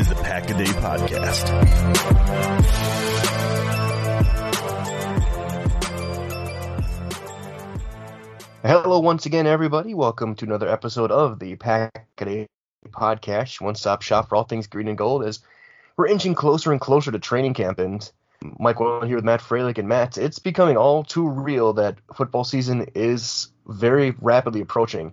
Is the Pack a Day Podcast. Hello, once again, everybody. Welcome to another episode of the Pack a Day Podcast, one stop shop for all things green and gold. As we're inching closer and closer to training camp, and Mike One here with Matt Freilich and Matt, it's becoming all too real that football season is very rapidly approaching,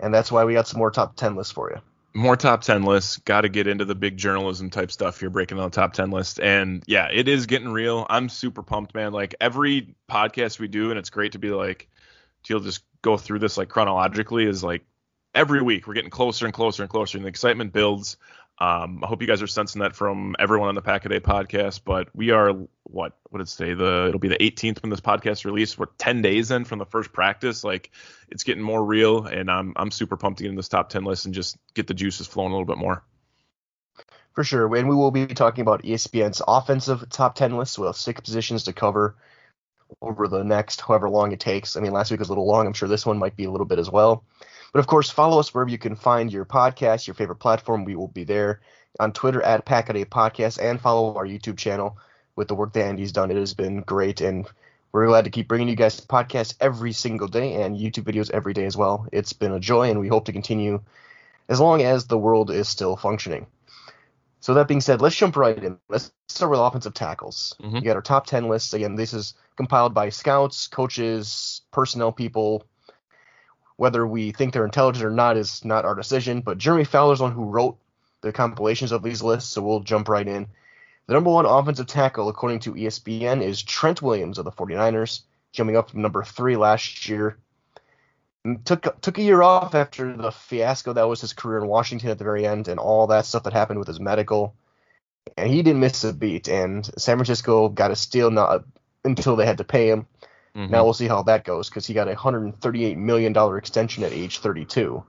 and that's why we got some more top ten lists for you more top 10 lists. Got to get into the big journalism type stuff here breaking down the top 10 list. And yeah it is getting real. I'm super pumped man. Like every podcast we do and it's great to be like to just go through this like chronologically is like every week we're getting closer and closer and closer and the excitement builds um, I hope you guys are sensing that from everyone on the Pack a Day podcast. But we are what what did it say? The it'll be the 18th when this podcast released. We're 10 days in from the first practice. Like it's getting more real, and I'm I'm super pumped to get in this top 10 list and just get the juices flowing a little bit more. For sure, and we will be talking about ESPN's offensive top 10 list. We'll have six positions to cover over the next however long it takes. I mean, last week was a little long. I'm sure this one might be a little bit as well. But of course, follow us wherever you can find your podcast, your favorite platform. We will be there on Twitter at Packaday Podcast and follow our YouTube channel with the work that Andy's done. It has been great, and we're glad to keep bringing you guys podcasts every single day and YouTube videos every day as well. It's been a joy, and we hope to continue as long as the world is still functioning. So that being said, let's jump right in. Let's start with offensive tackles. Mm-hmm. You got our top 10 lists. Again, this is compiled by scouts, coaches, personnel people, whether we think they're intelligent or not is not our decision, but Jeremy Fowler's one who wrote the compilations of these lists, so we'll jump right in. The number one offensive tackle, according to ESPN, is Trent Williams of the 49ers, jumping up from number three last year. Mm, took took a year off after the fiasco that was his career in Washington at the very end, and all that stuff that happened with his medical. And he didn't miss a beat. And San Francisco got a steal not until they had to pay him. Mm-hmm. Now we'll see how that goes because he got a $138 million extension at age 32,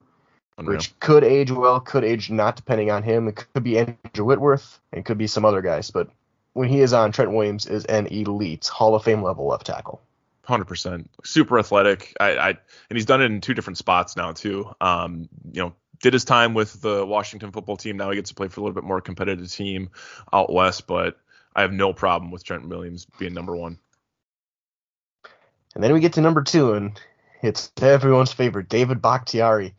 Unreal. which could age well, could age not, depending on him. It could be Andrew Whitworth, and it could be some other guys. But when he is on, Trent Williams is an elite Hall of Fame level left tackle. Hundred percent, super athletic. I, I, and he's done it in two different spots now too. Um, you know, did his time with the Washington football team. Now he gets to play for a little bit more competitive team out west. But I have no problem with Trent Williams being number one. And then we get to number two, and it's everyone's favorite, David Bakhtiari.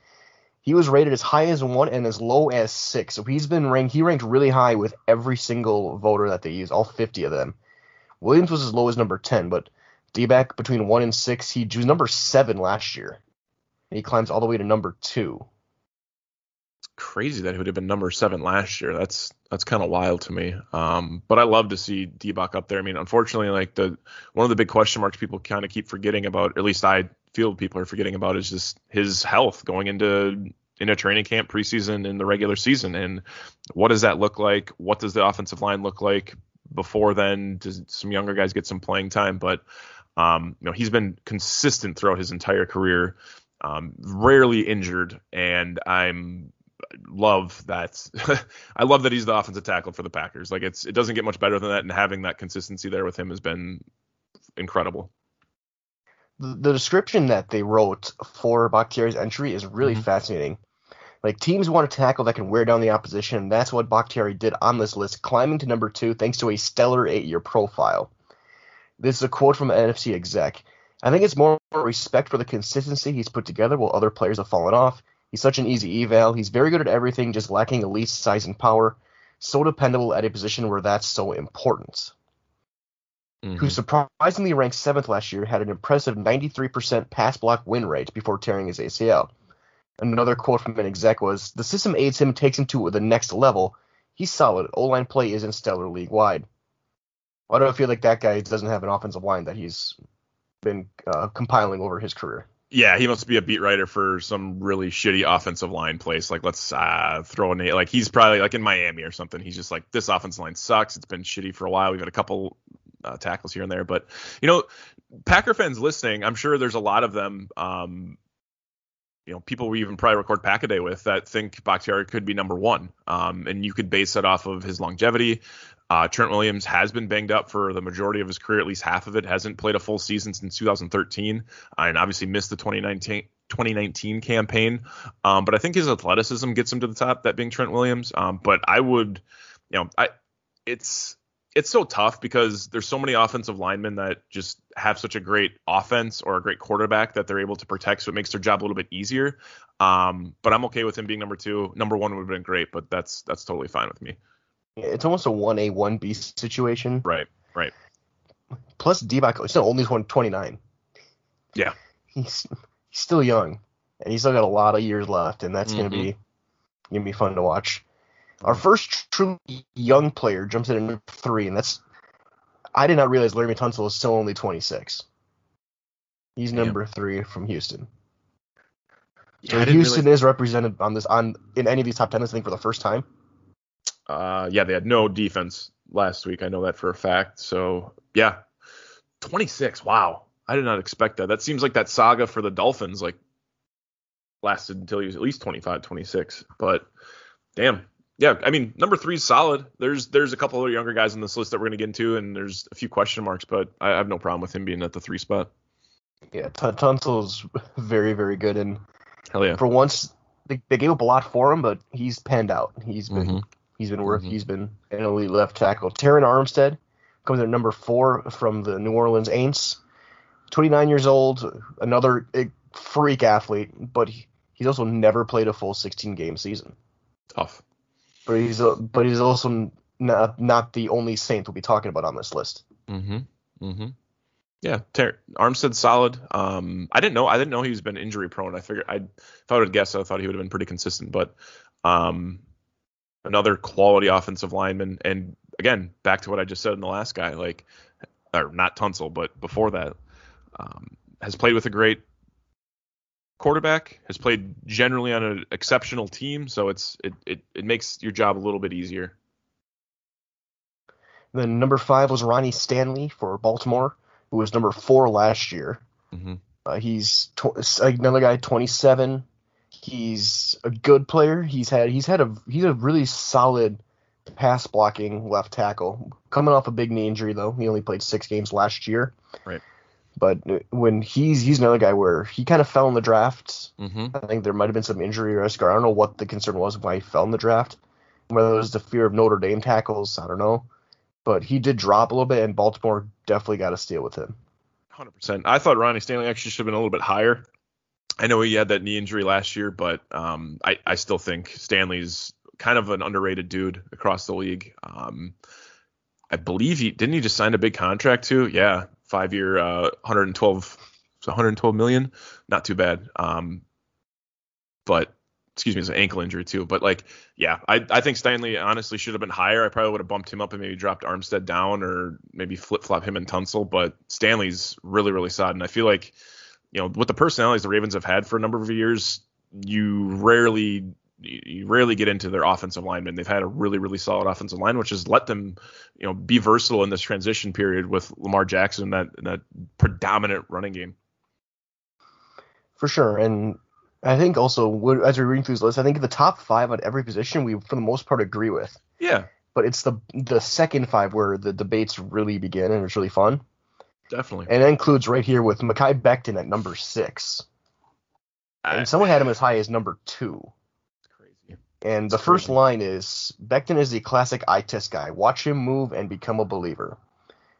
He was rated as high as one and as low as six. So he's been ranked. He ranked really high with every single voter that they use, all 50 of them. Williams was as low as number 10, but D-back between one and six, he was number seven last year. And he climbs all the way to number two It's crazy that he would have been number seven last year. That's that's kind of wild to me. Um, but I love to see D-Bach up there. I mean, unfortunately, like the one of the big question marks people kind of keep forgetting about, at least I feel people are forgetting about, is just his health going into in a training camp, preseason, in the regular season, and what does that look like? What does the offensive line look like before then? Does some younger guys get some playing time? But um, you know, he's been consistent throughout his entire career. Um, rarely injured, and I'm love that. I love that he's the offensive tackle for the Packers. Like it's it doesn't get much better than that, and having that consistency there with him has been incredible. the, the description that they wrote for Bakhtiari's entry is really Mhm. fascinating. Like teams want a tackle that can wear down the opposition, and that's what Bakhtiari did on this list, climbing to number two thanks to a stellar eight-year profile. This is a quote from an NFC exec. I think it's more respect for the consistency he's put together while other players have fallen off. He's such an easy eval. He's very good at everything, just lacking elite size and power. So dependable at a position where that's so important. Mhm. Who surprisingly ranked seventh last year, had an impressive 93% pass block win rate before tearing his ACL. Another quote from an exec was, "The system aids him, takes him to the next level. He's solid. O line play isn't stellar league wide." Why do I feel like that guy doesn't have an offensive line that he's been uh, compiling over his career? Yeah, he must be a beat writer for some really shitty offensive line place. Like, let's uh, throw a name. Like, he's probably like in Miami or something. He's just like, this offensive line sucks. It's been shitty for a while. We've had a couple uh, tackles here and there, but you know, Packer fans listening, I'm sure there's a lot of them. Um, you know, people we even probably record Pack a Day with that think Bakhtiari could be number one. Um, and you could base that off of his longevity. Uh, Trent Williams has been banged up for the majority of his career, at least half of it. Hasn't played a full season since 2013, uh, and obviously missed the 2019 2019 campaign. Um, but I think his athleticism gets him to the top. That being Trent Williams. Um, but I would, you know, I it's it's so tough because there's so many offensive linemen that just have such a great offense or a great quarterback that they're able to protect, so it makes their job a little bit easier. Um, but I'm okay with him being number two. Number one would have been great, but that's that's totally fine with me. It's almost a 1A, 1B situation. Right, right. Plus, D-Bach is still only 29. Yeah. He's, he's still young, and he's still got a lot of years left, and that's going to be mm-hmm. gonna be fun to watch. Our mm-hmm. first truly young player jumps in at number three, and that's I did not realize Laremy Tunsil is still only 26. He's number three from Houston. Yeah, So Houston really- is represented on this on in any of these top ten, I think, for the first time. Uh, yeah, they had no defense last week. I know that for a fact. So yeah, 26. Wow, I did not expect that. That seems like that saga for the Dolphins like lasted until he was at least 25, 26. But damn, yeah. I mean, number three is solid. There's there's a couple of younger guys on this list that we're gonna get into, and there's a few question marks, but I have no problem with him being at the three spot. Yeah, T- Tunsil's very very good, and Hell yeah. for once they, they gave up a lot for him, but he's panned out. He's been Mhm. He's been worth Mhm. he's been an elite left tackle. Terron Armstead comes in at number four from the New Orleans Aints. 29 years old, another eh, freak athlete, but he, he's also never played a full 16 game season. Tough. But he's a, but he's also not not the only Saint we'll be talking about on this list. Mm-hmm. Mm-hmm. Yeah, Ter- Armstead's solid. Um, I didn't know. I didn't know he's been injury prone. I figured. I if I would have guessed, I thought he would have been pretty consistent. But um, another quality offensive lineman. And again, back to what I just said in the last guy, like, or not Tunsil, but before that, um, has played with a great quarterback. Has played generally on an exceptional team. So it's it it it makes your job a little bit easier. Then number five was Ronnie Stanley for Baltimore, who was number four last year. Mm-hmm. Uh, he's tw- another guy, 27. He's a good player. He's had he's had a he's a really solid pass blocking left tackle. Coming off a big knee injury though, he only played six games last year. Right. But when he's he's another guy where he kind of fell in the draft. Mm-hmm. I think there might have been some injury risk, or I don't know what the concern was why he fell in the draft. Whether it was the fear of Notre Dame tackles, I don't know. But he did drop a little bit, and Baltimore definitely got a steal with him. Hundred percent. I thought Ronnie Stanley actually should have been a little bit higher. I know he had that knee injury last year, but um, I, I still think Stanley's kind of an underrated dude across the league. Um, I believe he didn't he just sign a big contract too? Yeah, five year, uh, 112, so 112 million. Not too bad. Um, but excuse me, it's an ankle injury too. But like, yeah, I, I think Stanley honestly should have been higher. I probably would have bumped him up and maybe dropped Armstead down or maybe flip flop him and Tunsil. But Stanley's really, really solid. And I feel like, you know, with the personalities the Ravens have had for a number of years, you rarely you rarely get into their offensive linemen. They've had a really, really solid offensive line, which has let them, you know, be versatile in this transition period with Lamar Jackson, that that predominant running game. For sure, and I think also as we're reading through this list, I think the top five at every position we for the most part agree with. Yeah. But it's the the second five where the debates really begin and it's really fun. Definitely. And that includes right here with Mekhi Becton at number six. I- And someone had him as high as number two. crazy. And the That's first crazy. line is Becton is the classic eye test guy. Watch him move and become a believer.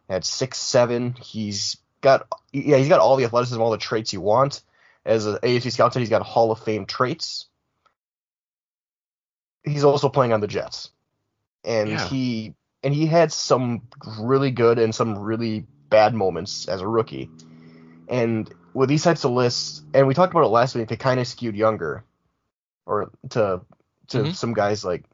At six seven, he's got yeah, he's got all the athleticism, all the traits you want. As a AFC scout said, he's got Hall of Fame traits. He's also playing on the Jets. And Yeah. he and he had some really good and some really bad moments as a rookie. And with these types of lists, and we talked about it last week, they kind of skewed younger, or to to Mhm. some guys like,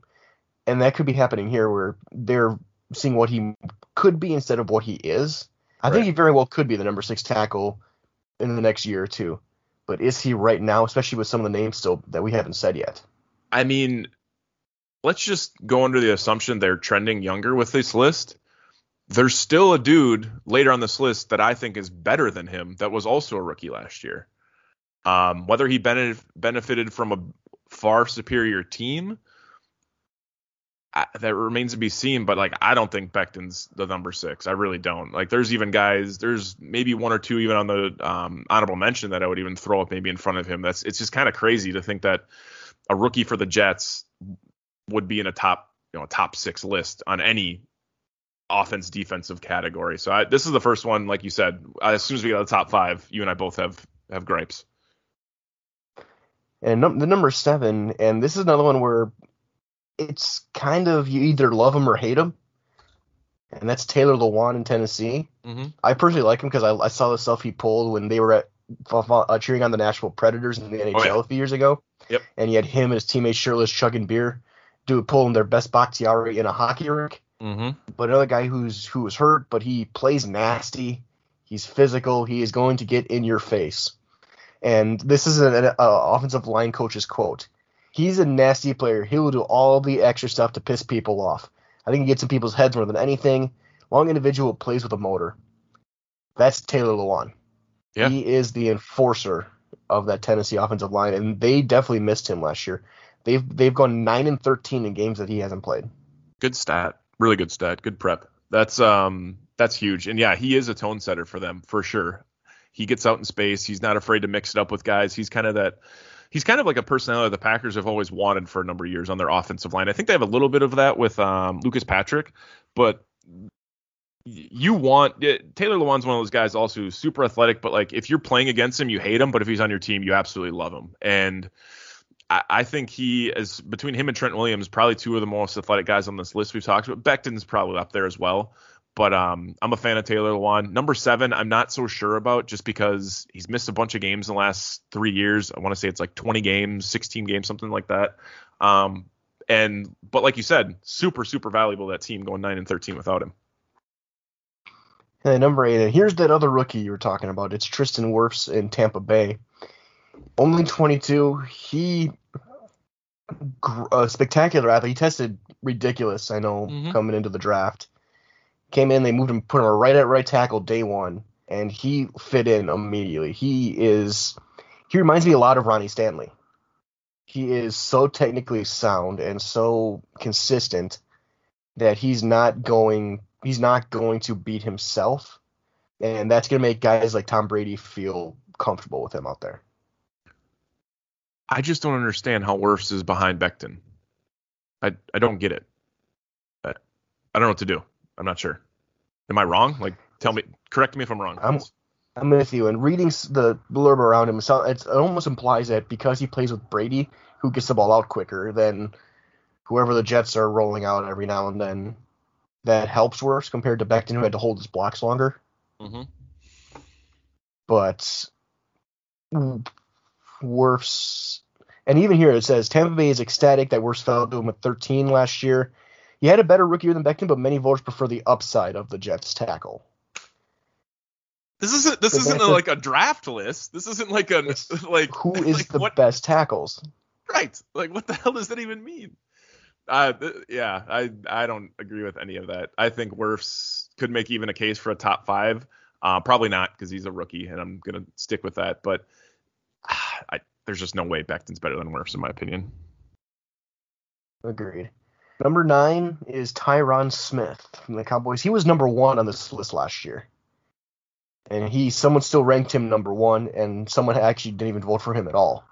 and that could be happening here where they're seeing what he could be instead of what he is. I Right. think he very well could be the number six tackle in the next year or two, but is he right now, especially with some of the names still that we haven't said yet? I mean, let's just go under the assumption they're trending younger with this list. There's still a dude later on this list that I think is better than him that was also a rookie last year. Um, whether he benef- benefited from a far superior team, I, that remains to be seen. But like, I don't think Becton's the number six. I really don't. Like, there's even guys. There's maybe one or two even on the um, honorable mention that I would even throw up maybe in front of him. That's it's just kind of crazy to think that a rookie for the Jets would be in a top you know a top six list on any offense defensive category. So I, this is the first one, like you said. As soon as we get to the top five, you and I both have have gripes. And num- the number seven, and this is another one where it's kind of you either love him or hate him, and that's Taylor Lewan in Tennessee. Mm-hmm. I personally like him because I, I saw the stuff he pulled when they were at uh, cheering on the Nashville Predators in the NHL Oh, yeah. a few years ago. Yep. And he had him and his teammates shirtless chugging beer, do pulling their best Bakhtiari in a hockey rink. Mm-hmm. But another guy who's who was hurt, but he plays nasty. He's physical. He is going to get in your face. And this is an, an offensive line coach's quote. He's a nasty player. He will do all the extra stuff to piss people off. I think he gets in people's heads more than anything. Long individual plays with a motor. That's Taylor Lewan. Yeah. He is the enforcer of that Tennessee offensive line, and they definitely missed him last year. They've they've gone nine and thirteen in games that he hasn't played. Good stat. Really good stat. Good prep. That's um that's huge. And yeah, he is a tone setter for them for sure. He gets out in space. He's not afraid to mix it up with guys. He's kind of that he's kind of like a personality the Packers have always wanted for a number of years on their offensive line. I think they have a little bit of that with um, Lucas Patrick, but you want Taylor Lewan's one of those guys also super athletic, but like if you're playing against him, you hate him, but if he's on your team, you absolutely love him. And I, think he is between him and Trent Williams, probably two of the most athletic guys on this list we've talked about. Becton's probably up there as well. But um, I'm a fan of Taylor Lewan. Number seven, I'm not so sure about just because he's missed a bunch of games in the last three years. I want to say it's like 20 games, 16 games, something like that. Um, and but like you said, super super valuable that team going nine and 13 without him. And number eight, and here's that other rookie you were talking about. It's Tristan Wirfs in Tampa Bay. Only 22. He a spectacular athlete. He tested ridiculous. I know Mhm. coming into the draft. Came in, they moved him, put him right at right tackle day one, and he fit in immediately. He is. He reminds me a lot of Ronnie Stanley. He is so technically sound and so consistent that he's not going he's not going to beat himself and that's going to make guys like Tom Brady feel comfortable with him out there. I just don't understand how Wirfs is behind Becton. I I don't get it. I, I don't know what to do. I'm not sure. Am I wrong? Like, tell me, correct me if I'm wrong. I'm I'm with you. And reading the blurb around him, so- it's, it almost implies that because he plays with Brady, who gets the ball out quicker than whoever the Jets are rolling out every now and then, that helps Wirfs compared to Becton, who had to hold his blocks longer. Mm-hmm. But Wirfs, and even here it says Tampa Bay is ecstatic that Wirfs fell to him at 13 last year. He had a better rookie year than Becton, but many voters prefer the upside of the Jets tackle. This isn't this So isn't a, like a draft list. This isn't like a like Who is like the what, best tackles? right? Like what the hell does that even mean? Uh, yeah, I I don't agree with any of that. I think Wirfs could make even a case for a top five. Uh, probably not because he's a rookie, and I'm gonna stick with that. But I, there's just no way Becton's better than Wirfs in my opinion. Agreed. Number nine is Tyron Smith from the Cowboys. He was number one on this list last year. and he someone still ranked him number one, and someone actually didn't even vote for him at all.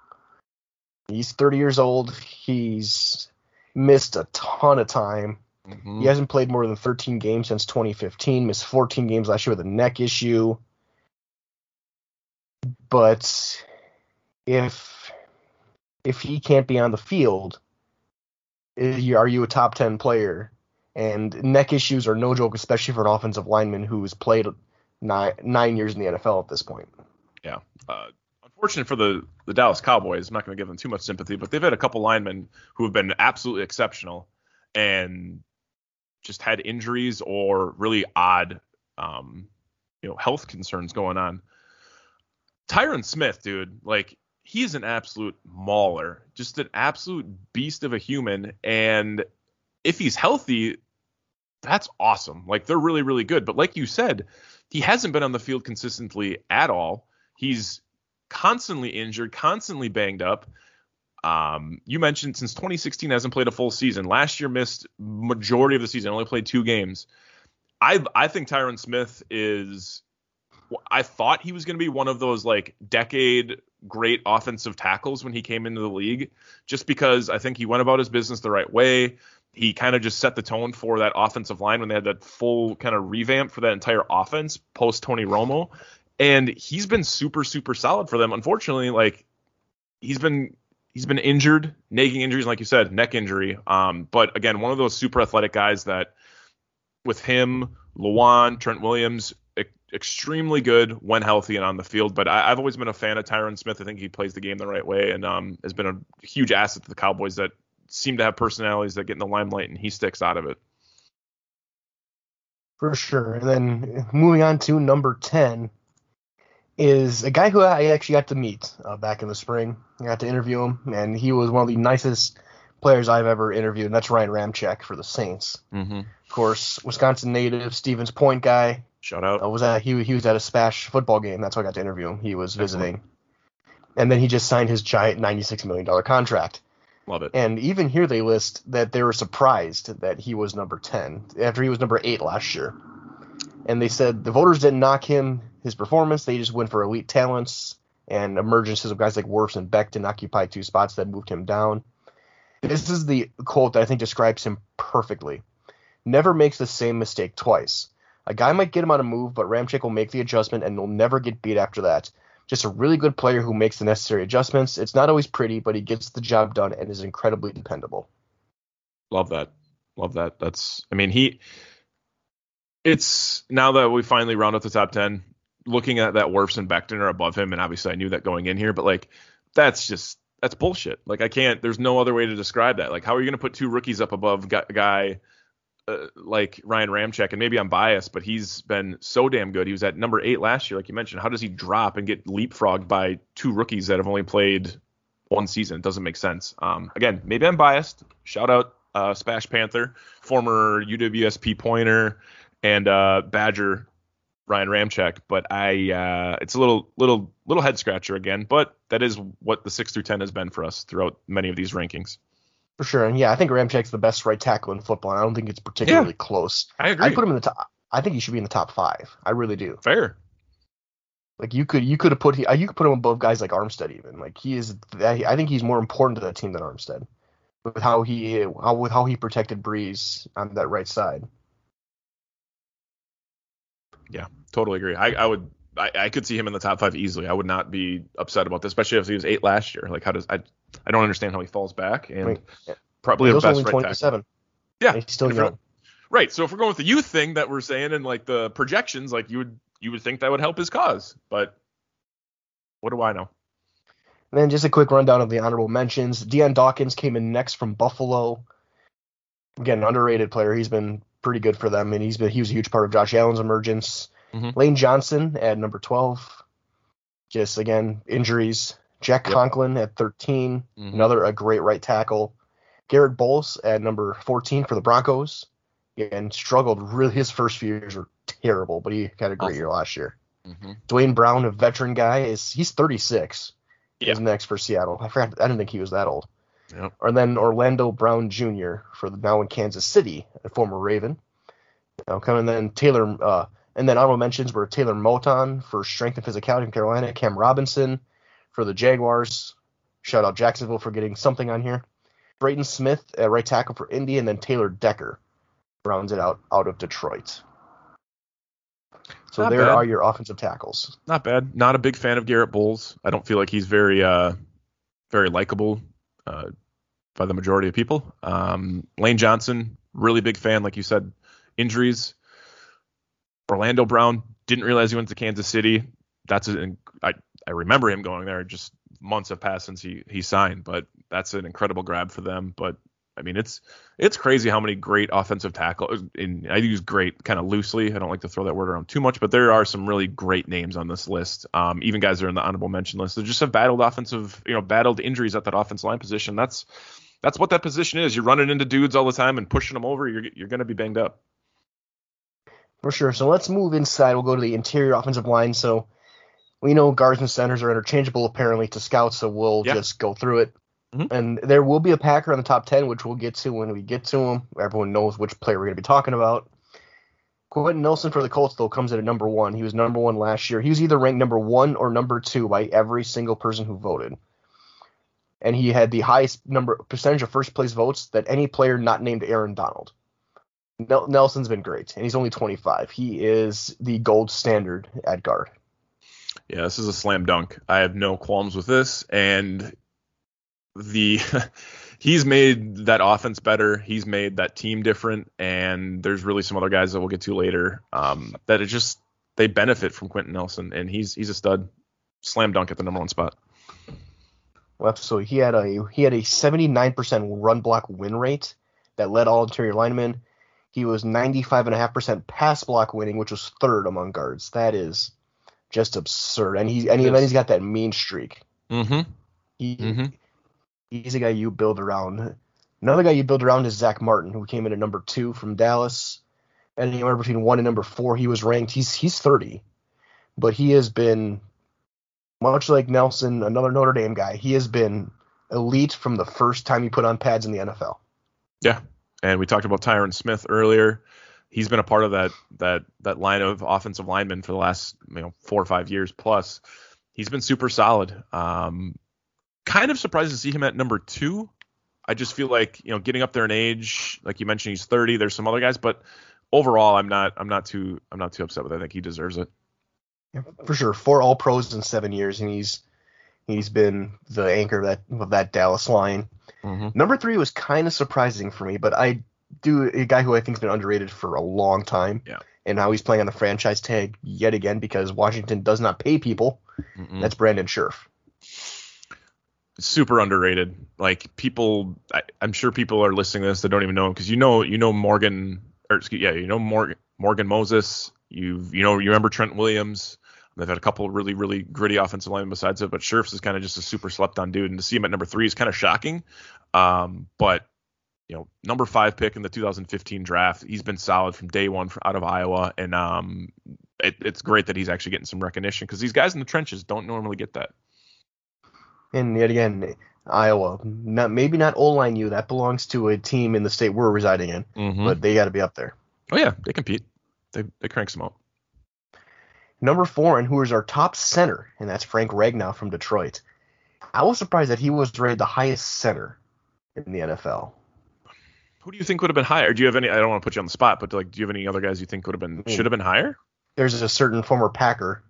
He's 30 years old. He's missed a ton of time. Mhm. He hasn't played more than 13 games since 2015. Missed 14 games last year with a neck issue. But if if he can't be on the field, are you a top 10 player? And neck issues are no joke, especially for an offensive lineman who's played nine nine years in the NFL at this point. uh, unfortunate for the, the Dallas Cowboys. I'm not going to give them too much sympathy, but they've had a couple linemen who have been absolutely exceptional and just had injuries or really odd, um, you know, health concerns going on. Tyron Smith, dude, like he's an absolute mauler, just an absolute beast of a human. And if he's healthy, that's awesome. Like they're really, really good. But like you said, he hasn't been on the field consistently at all. He's constantly injured, constantly banged up. Um, you mentioned since 2016 hasn't played a full season. Last year missed majority of the season, only played two games. I I think Tyron Smith is. I thought he was going to be one of those like decade great offensive tackles when he came into the league, just because I think he went about his business the right way. He kind of just set the tone for that offensive line when they had that full kind of revamp for that entire offense post Tony Romo and he's been super super solid for them. Unfortunately, like he's been he's been injured, nagging injuries, like you said, neck injury. Um, but again, one of those super athletic guys that with him, Lewan, Trent Williams, extremely good when healthy and on the field. But I, I've always been a fan of Tyron Smith. I think he plays the game the right way and um, has been a huge asset to the Cowboys that seem to have personalities that get in the limelight, and he sticks out of it. For sure. And then moving on to number 10 is a guy who I actually got to meet uh, back in the spring. I got to interview him, and he was one of the nicest players I've ever interviewed, and that's Ryan Ramczyk for the Saints. Mm-hmm. Of course, Wisconsin native, Stevens Point guy. Shout out. Uh, was at he he was at a Spash football game. That's why I got to interview him. He was visiting, and then he just signed his giant ninety-six million dollar contract. Love it. And even here they list that they were surprised that he was number 10 after he was number 8 last year. And they said the voters didn't knock him his performance, they just went for elite talents and emergences of guys like Wirfs and Becton occupy two spots that moved him down. This is the quote that I think describes him perfectly. Never makes the same mistake twice. A guy might get him on a move, but Ramczyk will make the adjustment and will never get beat after that just a really good player who makes the necessary adjustments. It's not always pretty, but he gets the job done and is incredibly dependable. Love that. Love that. That's I mean he it's now that we finally round up the top ten, looking at that Wirfs and Becton are above him, and obviously I knew that going in here, but like that's just that's bullshit. Like I can't there's no other way to describe that. Like how are you gonna put two rookies up above guy uh, like Ryan Ramczyk, and maybe I'm biased, but he's been so damn good. He was at number eight last year, like you mentioned. How does he drop and get leapfrogged by two rookies that have only played one season? It doesn't make sense. Um, again, maybe I'm biased. Shout out uh, Spash Panther, former UWSP pointer and uh, Badger Ryan Ramchek, but I uh, it's a little little little head scratcher again, but that is what the six through ten has been for us throughout many of these rankings. For sure, and yeah, I think Ramczyk's the best right tackle in football. And I don't think it's particularly close. I agree. I put him in the top. I think he should be in the top five. I really do. Fair. Like you could you could have put he, uh, you could put him above guys like Armstead even. Like he is. I think he's more important to that team than Armstead with how he how with how he protected Brees on that right side. Yeah, totally agree. I, I would I, I could see him in the top five easily. I would not be upset about this, especially if he was eight last year. Like how does I I don't understand how he falls back and probably the best right tackle. 27. Yeah, He's still young. Right. So if we're going with the youth thing that we're saying and like the projections, like you would you would think that would help his cause, but what do I know? And then just a quick rundown of the honorable mentions. Dion Dawkins came in next from Buffalo. Again, an underrated player. He's been pretty good for them, and he's been he was a huge part of Josh Allen's emergence. Mhm. Lane Johnson at number 12. Just again injuries. Jack Yep. Conklin at 13. Mhm. Another a great right tackle. Garrett Bolles at number 14 for the Broncos. And struggled really. His first few years were terrible, but he had a great Awful. year last year. Mhm. Duane Brown, a veteran guy, is he's 36. Yeah. Is next for Seattle. I forgot. I didn't think he was that old. Yep. And then Orlando Brown Jr. for the now in Kansas City, a former Raven. Now coming then Taylor uh, And then honorable mentions were Taylor Moton for strength and physicality from Carolina, Cam Robinson for the Jaguars. Shout out Jacksonville for getting something on here. Braden Smith at right tackle for Indy, and then Taylor Decker rounds it out out of Detroit. So Not there bad. are your offensive tackles. Not bad. Not a big fan of Garrett Bolles. I don't feel like he's very uh very likable uh by the majority of people. Um Lane Johnson, really big fan, like you said, injuries. Orlando Brown, didn't realize he went to Kansas City. That's an I I remember him going there. Just months have passed since he he signed, but that's an incredible grab for them. But I mean, it's it's crazy how many great offensive tackles. And I use great kind of loosely. I don't like to throw that word around too much, but there are some really great names on this list. Um, even guys that are in the honorable mention list that just have battled offensive, you know, battled injuries at that offensive line position. That's that's what that position is. You're running into dudes all the time and pushing them over. You're you're going to be banged up. For sure. So let's move inside. We'll go to the interior offensive line. So we know guards and centers are interchangeable apparently to scouts, so we'll Yeah. just go through it. Mhm. And there will be a Packer in the top 10, which we'll get to when we get to him. Everyone knows which player we're going to be talking about. Quenton Nelson for the Colts, though, comes in at number one. He was number one last year. He was either ranked number one or number two by every single person who voted. And he had the highest number percentage of first place votes that any player not named Aaron Donald. Nel- Nelson's been great, and he's only 25. He is the gold standard at guard. Yeah, this is a slam dunk. I have no qualms with this, and the he's made that offense better. He's made that team different, and there's really some other guys that we'll get to later um, that it just they benefit from Quenton Nelson, and he's he's a stud. Slam dunk at the number one spot. Well, so he had a he had a 79% run block win rate that led all interior linemen. He was 95.5% pass block winning, which was third among guards. That is just absurd. And he and he, It then is. he's got that mean streak. Mm-hmm. He Mm-hmm. he's a guy you build around. Another guy you build around is Zach Martin, who came in at number two from Dallas. And anywhere between one and number four, he was ranked. He's he's 30, but he has been much like Nelson, another Notre Dame guy. He has been elite from the first time he put on pads in the NFL. Yeah, and we talked about Tyron Smith earlier. He's been a part of that that that line of offensive linemen for the last you know four or five years plus. He's been super solid. Um, kind of surprised to see him at number two. I just feel like you know getting up there in age, like you mentioned, he's 30. There's some other guys, but overall, I'm not I'm not too I'm not too upset with. it. I think he deserves it. Yeah, For sure, four All Pros in seven years, and he's he's been the anchor of that of that Dallas line. Mm-hmm. Number three was kind of surprising for me, but I do a guy who I think has been underrated for a long time. Yeah. And now he's playing on the franchise tag yet again because Washington does not pay people. Mm. That's Brandon Scherff. super underrated. Like people, I, I'm sure people are listening to this that don't even know him because you know, you know Morgan, or excuse, yeah, you know Morgan, Morgan Moses. You you know you remember Trent Williams. They've had a couple really really gritty offensive linemen besides it, but Scherffs is kind of just a super slept on dude, and to see him at number three is kind of shocking. Um, but you know, number five pick in the 2015 draft, he's been solid from day one for, out of Iowa, and um, it, it's great that he's actually getting some recognition because these guys in the trenches don't normally get that. And yet again, Iowa, not maybe not O line U. That belongs to a team in the state we're residing in, Mm-hmm. but they got to be up there. oh yeah, they compete. They they crank some out. Number four, and who is our top center, and that's Frank Ragnow from Detroit. I was surprised that he was rated the highest center in the NFL. Who do you think would have been higher? Do you have any? I don't want to put you on the spot, but like, do you have any other guys you think would have been should have been higher? There's a certain former Packer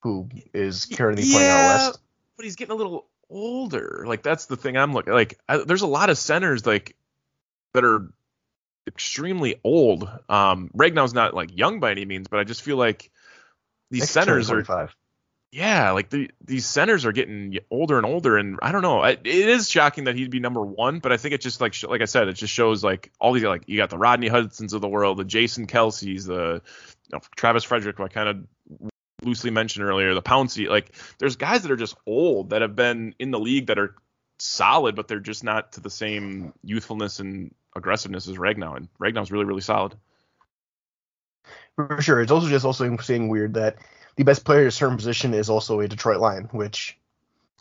who is currently playing out Yeah, west. but he's getting a little older. Like that's the thing I'm looking. Like I, there's a lot of centers like that are extremely old. Um, Ragnow's not like young by any means, but I just feel like these centers are 25. yeah, like the these centers are getting older and older, and I don't know. I, it is shocking that he'd be number one, but I think it just like like I said, it just shows like all these like you got the Rodney Hudsons of the world, the Jason Kelce's, the you know, Travis Frederick, who I kind of loosely mentioned earlier, the Pouncey. Like there's guys that are just old that have been in the league that are solid, but they're just not to the same youthfulness and aggressiveness as Ragnow, and Ragnow's really really solid. For sure. It's also just also seeing weird that the best player at a certain position is also a Detroit Lion, which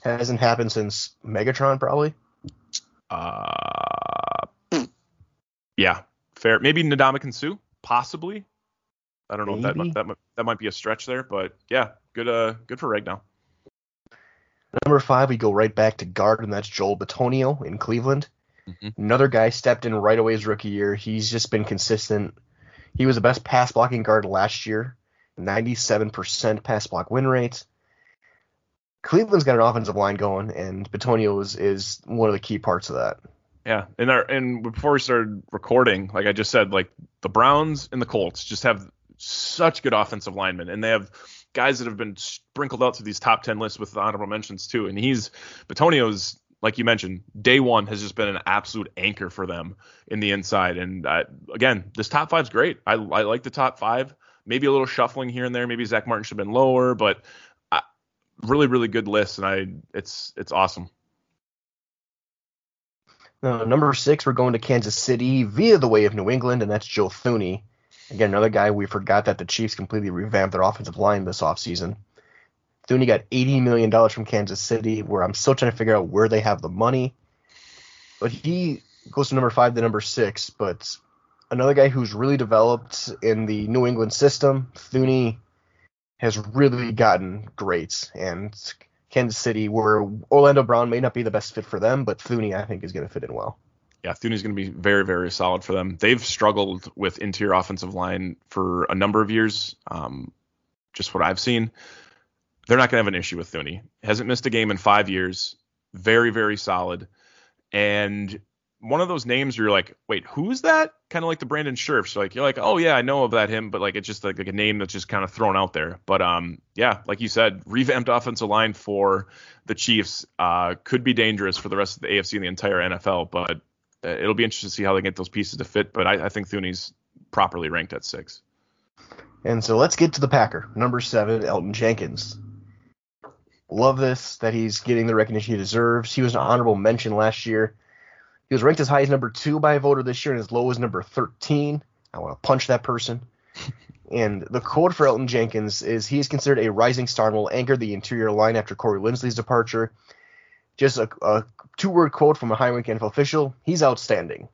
hasn't happened since Megatron, probably. Uh, yeah, fair. Maybe Ndamukong Suh, possibly. I don't know if that might, that that might be a stretch there, but yeah, good uh good for Ragnow. Number five, we go right back to guard, and that's Joel Bitonio in Cleveland. Mhm. Another guy stepped in right away his rookie year. He's just been consistent. He was the best pass blocking guard last year, 97% pass block win rate. Cleveland's got an offensive line going, and Bitonio is, is one of the key parts of that. Yeah, and our and before we started recording, like I just said, like the Browns and the Colts just have such good offensive linemen, and they have guys that have been sprinkled out through these top ten lists with honorable mentions too. And he's Bitonio's, like you mentioned, day one has just been an absolute anchor for them in the inside. And uh, again, this top five's great. I, I like the top five. Maybe a little shuffling here and there. Maybe Zach Martin should have been lower, but uh, really, really good list, and I it's it's awesome. Number six, we're going to Kansas City via the way of New England, and that's Joe Thuney. Again, another guy we forgot that the Chiefs completely revamped their offensive line this offseason. Thuney got $80 million from Kansas City, where I'm still trying to figure out where they have the money. But he goes to number five to number six. But another guy who's really developed in the New England system, Thuney has really gotten great. And Kansas City, where Orlando Brown may not be the best fit for them, but Thuney, I think, is going to fit in well. Yeah, Thuney's going to be very, very solid for them. They've struggled with interior offensive line for a number of years. Um, just what I've seen, they're not going to have an issue with Thuney. Hasn't missed a game in five years. Very, very solid. And one of those names where you're like, wait, who's that? Kind of like the Brandon Scherffs. Like you're like, oh yeah, I know about him, but like it's just like, like a name that's just kind of thrown out there. But um, yeah, like you said, revamped offensive line for the Chiefs uh, could be dangerous for the rest of the AFC and the entire NFL. But uh, it'll be interesting to see how they get those pieces to fit. But I, I think Thuney's properly ranked at six. And so let's get to the Packer. Number seven, Elgton Jenkins. Love this that he's getting the recognition he deserves. He was an honorable mention last year. He was ranked as high as number two by a voter this year and as low as number 13. I want to punch that person. and the quote for Elgton Jenkins is he is considered a rising star and will anchor the interior line after Corey Linsley's departure. Just a, a two word quote from a high ranking NFL official he's outstanding.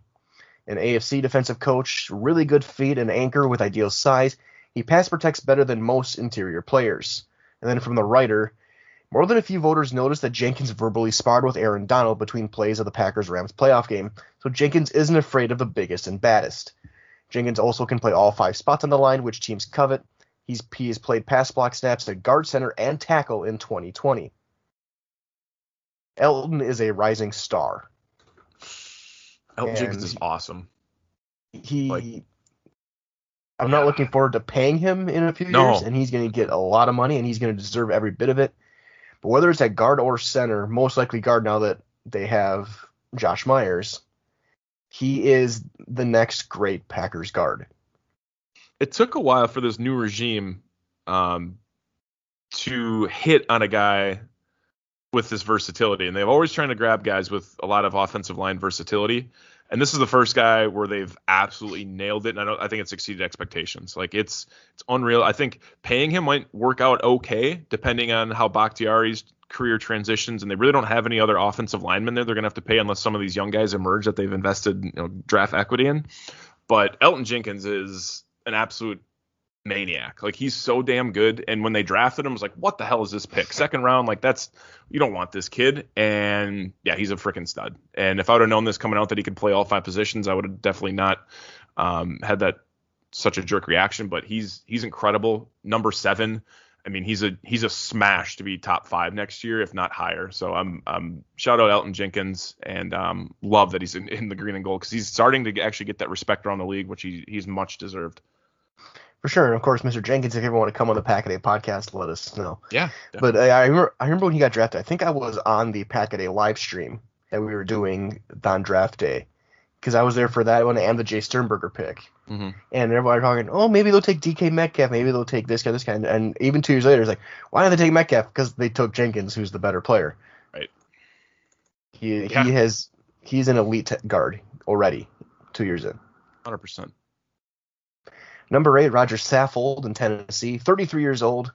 An AFC defensive coach, really good feet and anchor with ideal size. He pass protects better than most interior players. And then from the writer, more than a few voters noticed that Jenkins verbally sparred with Aaron Donald between plays of the Packers Rams playoff game, so Jenkins isn't afraid of the biggest and baddest. Jenkins also can play all five spots on the line, which teams covet. He's he has played pass block snaps at guard center and tackle in 2020. Elgton is a rising star. Elgton And- Jenkins is awesome. He Like- I'm not looking forward to paying him in a few No. years, and he's going to get a lot of money, and he's going to deserve every bit of it. But whether it's at guard or center, most likely guard now that they have Josh Myers, he is the next great Packers guard. it took a while for this new regime um, to hit on a guy with this versatility, and they've always trying to grab guys with a lot of offensive line versatility. And this is the first guy where they've absolutely nailed it, and I don't, I think it's exceeded expectations. Like it's it's unreal. I think paying him might work out okay, depending on how Bakhtiari's career transitions, and they really don't have any other offensive linemen there. They're gonna have to pay unless some of these young guys emerge that they've invested you know, draft equity in. But Elgton Jenkins is an absolute maniac. Like he's so damn good. And when they drafted him, I was like, what the hell is this pick? Second round, like that's you don't want this kid. And yeah, he's a freaking stud. And if I would have known this coming out that he could play all five positions, I would have definitely not um, had that such a jerk reaction. But he's he's incredible. Number seven. I mean, he's a he's a smash to be top five next year, if not higher. So I'm um shout out Elgton Jenkins and um love that he's in, in the green and gold because he's starting to actually get that respect around the league, which he he's much deserved. For sure. And of course, Mr. Jenkins, if you ever want to come on the Pack a Day podcast, let us know. Yeah, But I, I remember I remember when he got drafted. I think I was on the Pack a Day live stream that we were doing on draft day because I was there for that one and the Jace Sternberger pick. Mhm. And everybody talking, oh, maybe they'll take DK Metcalf, maybe they'll take this guy, this guy, and, and even two years later, it's like, why did they take Metcalf? Because they took Jenkins, who's the better player. Right. He Yeah. he has he's an elite guard already, two years in. hundred percent. Number eight, Rodger Saffold in Tennessee, 33 years old.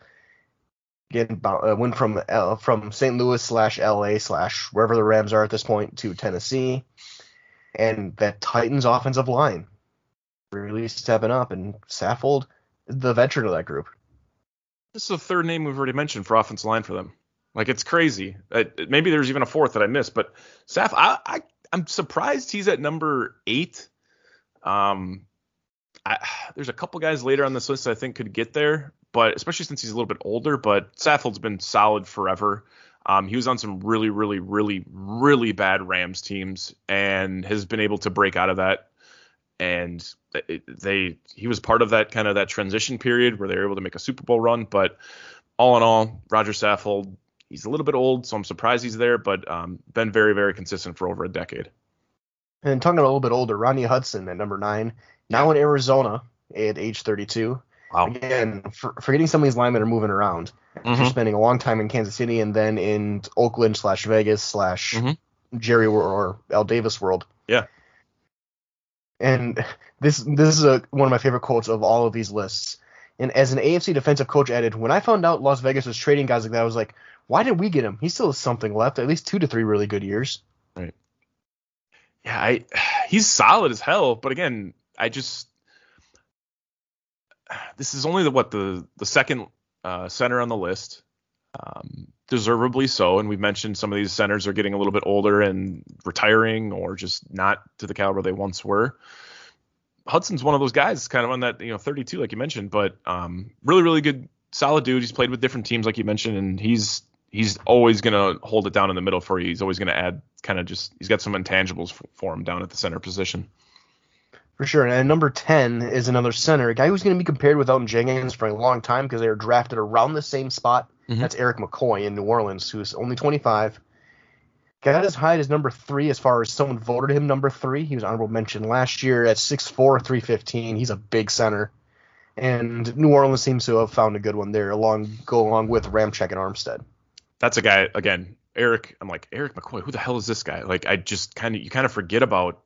Again, uh, went from uh, from St. Louis slash L.A. slash wherever the Rams are at this point to Tennessee, and that Titans offensive line really stepping up. And Saffold, the veteran of that group. This is the third name we've already mentioned for offensive line for them. Like it's crazy. Uh, maybe there's even a fourth that I missed, but Saf, I, I I'm surprised he's at number eight. Um, I, there's a couple guys later on this list I think could get there, but especially since he's a little bit older. But Saffold's been solid forever. Um, he was on some really, really, really, really bad Rams teams and has been able to break out of that. And they, he was part of that kind of that transition period where they were able to make a Super Bowl run. But all in all, Rodger Saffold, he's a little bit old, so I'm surprised he's there, but um, been very, very consistent for over a decade. And talking a little bit older, Rodney Hudson at number nine, now in Arizona at age 32. Wow. Again, for, forgetting some of these linemen are moving around. Mm-hmm. spending a long time in Kansas City and then in Oakland slash Vegas slash mm-hmm. Jerry or Al Davis world. Yeah. And this this is a, one of my favorite quotes of all of these lists. And as an AFC defensive coach added, when I found out Las Vegas was trading guys like that, I was like, why did we get him? He still has something left, at least two to three really good years. Right. Yeah, I he's solid as hell, but again, I just this is only the what the the second uh, center on the list, um, deservedly so. And we've mentioned some of these centers are getting a little bit older and retiring, or just not to the caliber they once were. Hudson's one of those guys, kind of on that you know 32, like you mentioned, but um, really really good, solid dude. He's played with different teams, like you mentioned, and he's he's always gonna hold it down in the middle for you. He's always gonna add kind of just he's got some intangibles for, for him down at the center position. For sure. And number 10 is another center, a guy who's going to be compared with Elgton Jenkins for a long time because they were drafted around the same spot. Mm-hmm. That's Erik McCoy in New Orleans, who's only 25. Got as high as number three as far as someone voted him number three. He was honorable mention last year at 6'4, 315. He's a big center. And New Orleans seems to have found a good one there, along go along with Ramczyk and Armstead. That's a guy again, Erik. I'm like Erik McCoy. Who the hell is this guy? Like I just kind of you kind of forget about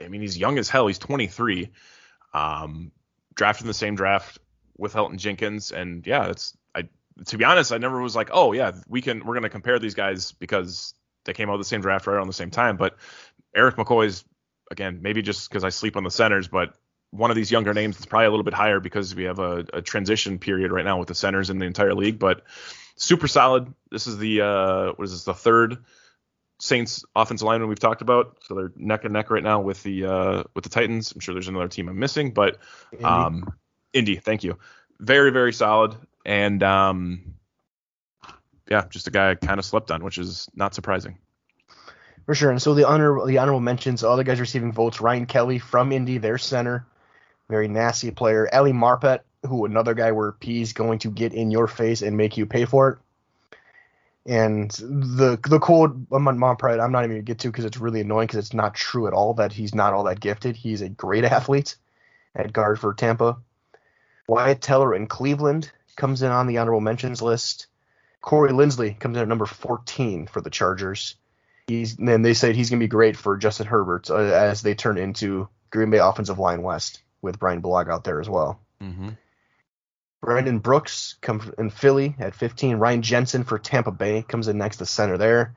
I mean, he's young as hell. He's 23. Um, drafted in the same draft with Elgton Jenkins, and yeah, it's I. To be honest, I never was like, oh yeah, we can we're gonna compare these guys because they came out of the same draft right around the same time. But Erik McCoy's again, maybe just because I sleep on the centers, but one of these younger names is probably a little bit higher because we have a, a, transition period right now with the centers in the entire league. But super solid. This is the uh, what is this the third Saints offensive lineman we've talked about, so they're neck and neck right now with the uh, with the Titans. I'm sure there's another team I'm missing, but Indy. um, Indy, thank you, very very solid, and um, yeah, just a guy I kind of slept on, which is not surprising. For sure, and so the honor the honorable mentions, other guys receiving votes: Ryan Kelly from Indy, their center, very nasty player. Ali Marpet, who another guy where P's going to get in your face and make you pay for it. And the the quote on Mont Pride, I'm not even gonna get to because it's really annoying because it's not true at all that he's not all that gifted. He's a great athlete at guard for Tampa. Wyatt Teller in Cleveland comes in on the honorable mentions list. Corey Linsley comes in at number 14 for the Chargers. He's and they said he's gonna be great for Justin Herbert uh, as they turn into Green Bay offensive line West with Bryan Bulaga out there as well. Mm-hmm. Brandon Brooks comes in Philly at 15. Ryan Jensen for Tampa Bay comes in next to center there.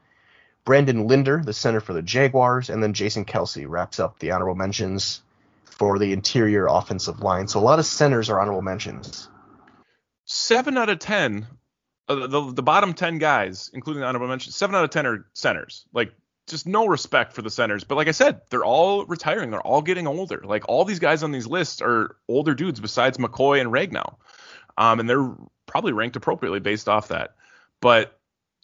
Brandon Linder, the center for the Jaguars, and then Jason Kelce wraps up the honorable mentions for the interior offensive line. So a lot of centers are honorable mentions. Seven out of ten, uh, the the bottom ten guys, including the honorable mentions, seven out of ten are centers. Like just no respect for the centers. But like I said, they're all retiring. They're all getting older. Like all these guys on these lists are older dudes besides McCoy and Ragnow um, and they're probably ranked appropriately based off that. But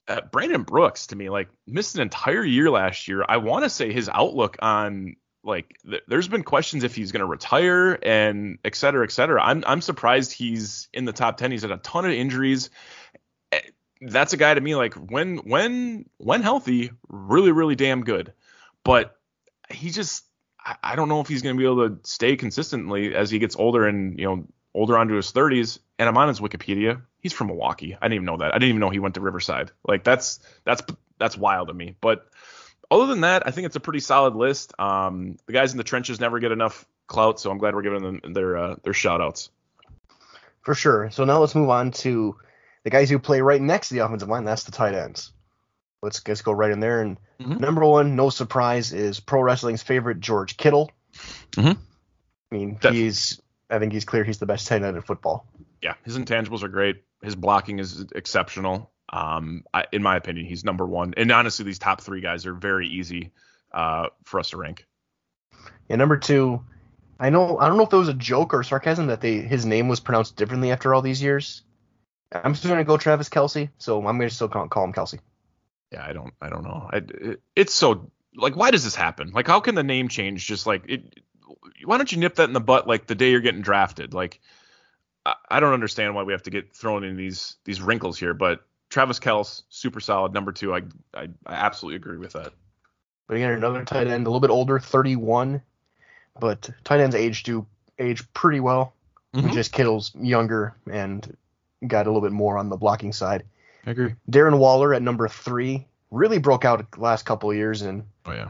uh, Brandon Brooks, to me, like missed an entire year last year. I want to say his outlook on like th- there's been questions if he's going to retire and et cetera, et cetera. I'm I'm surprised he's in the top ten. He's had a ton of injuries. Eh, that's a guy to me like when when when healthy, really really damn good. But he just I don't know if he's going to be able to stay consistently as he gets older and you know older onto his 30s, and I'm on his Wikipedia. He's from Milwaukee. I didn't even know that. I didn't even know he went to Riverside. Like that's that's that's wild to me. But other than that, I think it's a pretty solid list. Um, the guys in the trenches never get enough clout, so I'm glad we're giving them their uh, their shout outs. For sure. So now let's move on to the guys who play right next to the offensive line. That's the tight ends. Let's let's go right in there. And mm-hmm. number one, no surprise, is pro wrestling's favorite George Kittle. Mm-hmm. I mean, he's I think he's clear he's the best tight end in football. Yeah, his intangibles are great. His blocking is exceptional. Um, I, in my opinion, he's number one. And honestly, these top three guys are very easy uh, for us to rank. Yeah, number two, I know I don't know if it was a joke or sarcasm that they his name was pronounced differently after all these years. I'm still gonna go Travis Kelsey, so I'm gonna still call, call him Kelsey. Yeah, I don't I don't know. I, it, it's so like why does this happen? Like how can the name change just like it? Why don't you nip that in the butt like the day you're getting drafted? Like I, I don't understand why we have to get thrown in these these wrinkles here, but Travis Kelce, super solid number two. I, I I absolutely agree with that. But again, another tight end, a little bit older, 31, but tight ends age do age pretty well. Mhm. Just Kittle's younger and got a little bit more on the blocking side. I agree. Darren Waller at number three really broke out last couple of years, and Oh yeah.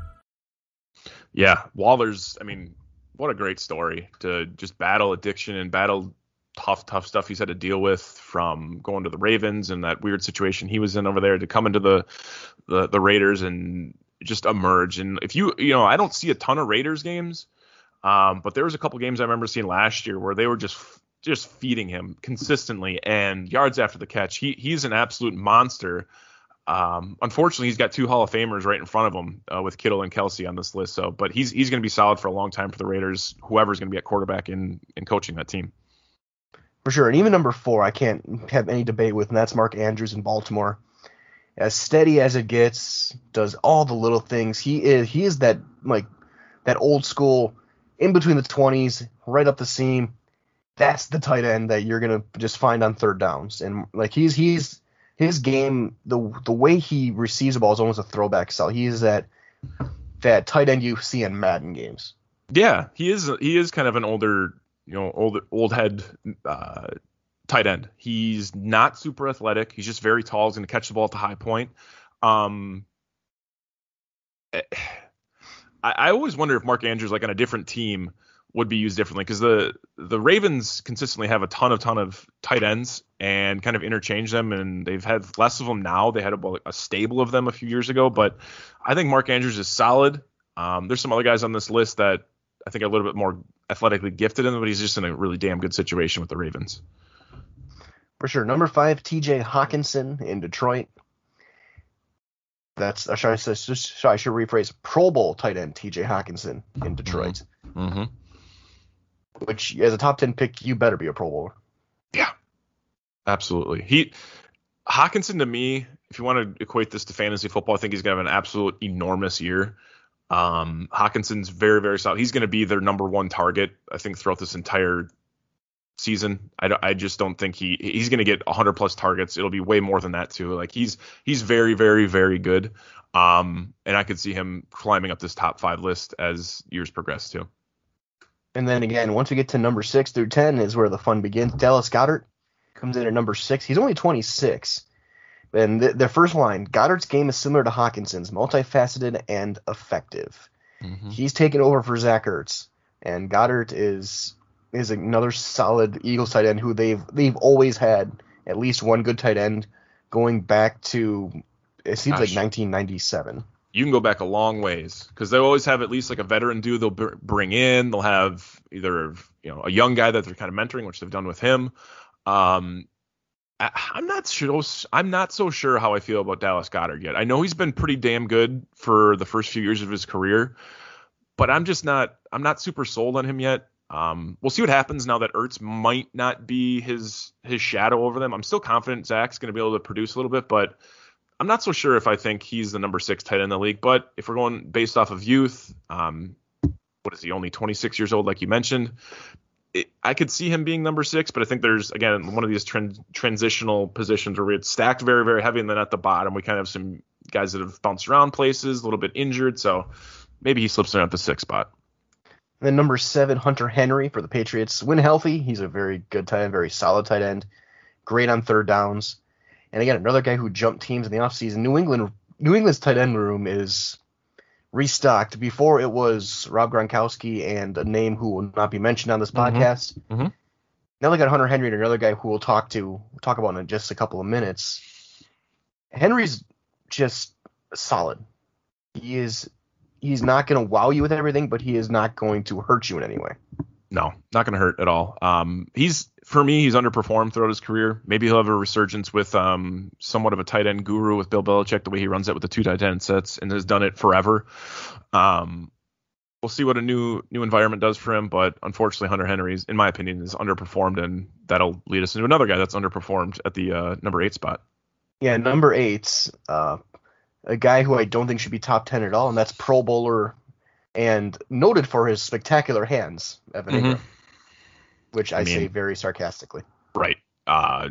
Yeah, Waller's. I mean, what a great story to just battle addiction and battle tough, tough stuff he's had to deal with from going to the Ravens and that weird situation he was in over there to come into the the, the Raiders and just emerge. And if you, you know, I don't see a ton of Raiders games, um, but there was a couple games I remember seeing last year where they were just just feeding him consistently and yards after the catch. He he's an absolute monster. Um, unfortunately, he's got two Hall of Famers right in front of him uh, with Kittle and Kelce on this list. So, but he's he's going to be solid for a long time for the Raiders. Whoever's going to be at quarterback and and coaching that team. For sure. And even number four, I can't have any debate with, and that's Mark Andrews in Baltimore. As steady as it gets, does all the little things. He is he is that like that old school in between the twenties, right up the seam. That's the tight end that you're gonna just find on third downs. And like he's he's his game, the the way he receives the ball is almost a throwback style. He is that that tight end you see in Madden games. Yeah, he is he is kind of an older, you know, old old head uh, tight end. He's not super athletic. He's just very tall. He's going to catch the ball at the high point. Um, eh, I, I always wonder if Mark Andrews, like on a different team, would be used differently because the the Ravens consistently have a ton of ton of tight ends and kind of interchange them, and they've had less of them now. They had a, a stable of them a few years ago, but I think Mark Andrews is solid. Um, there's some other guys on this list that I think are a little bit more athletically gifted in, but he's just in a really damn good situation with the Ravens. For sure. Number five, T.J. Hockenson in Detroit. That's uh, should I, should rephrase Pro Bowl tight end T.J. Hockenson in Detroit. Mm-hmm. Which, as a top ten pick, you better be a Pro Bowler. Yeah, absolutely. He Hockenson to me, if you want to equate this to fantasy football, I think he's gonna have an absolute enormous year. Um, Hockenson's very very solid. He's gonna be their number one target, I think, throughout this entire season. I, I just don't think he he's going to get 100 plus targets. It'll be way more than that too. Like he's he's very very very good. Um, and I could see him climbing up this top five list as years progress too. And then again, once we get to number six through ten is where the fun begins. Dallas Goedert comes in at number six. He's only 26. And the, their first line, Goedert's game is similar to Hockenson's, multifaceted and effective. Mhm. He's taken over for Zach Ertz, and Goedert is is another solid Eagles tight end who they've they've always had at least one good tight end going back to it seems like 1997. You can go back a long ways because they always have at least like a veteran dude they'll br- bring in. They'll have either you know a young guy that they're kind of mentoring, which they've done with him. Um, I, I'm not sure. I'm not so sure how I feel about Dallas Goedert yet. I know he's been pretty damn good for the first few years of his career, but I'm just not. I'm not super sold on him yet. Um, we'll see what happens now that Ertz might not be his his shadow over them. I'm still confident Zach's going to be able to produce a little bit, but I'm not so sure if I think he's the number six tight end in the league. But if we're going based off of youth, um, what is he? Only 26 years old, like you mentioned. It, I could see him being number six, but I think there's again one of these tran- transitional positions where it's stacked very, very heavy, and then at the bottom we kind of have some guys that have bounced around places, a little bit injured, so maybe he slips in at the sixth spot. Then number seven, Hunter Henry for the Patriots. When healthy, he's a very good tight end, very solid tight end. Great on third downs. And again, another guy who jumped teams in the offseason. New England New England's tight end room is restocked. Before it was Rob Gronkowski and a name who will not be mentioned on this Mhm. podcast. Mhm. Now they got Hunter Henry and another guy who we'll talk to talk about in just a couple of minutes. Henry's just solid. He is he's not going to wow you with everything, but he is not going to hurt you in any way. No, not going to hurt at all. Um, he's for me, he's underperformed throughout his career. Maybe he'll have a resurgence with um, somewhat of a tight end guru with Bill Belichick, the way he runs it with the two tight end sets, and has done it forever. Um, we'll see what a new new environment does for him, but unfortunately, Hunter Henry's, in my opinion, is underperformed, and that'll lead us into another guy that's underperformed at the uh, number eight spot. Yeah, number eight, uh, a guy who I don't think should be top ten at all, and that's Pro Bowler and noted for his spectacular hands, Evan Mhm. Engram, which I, I mean- say very sarcastically. Right. Uh,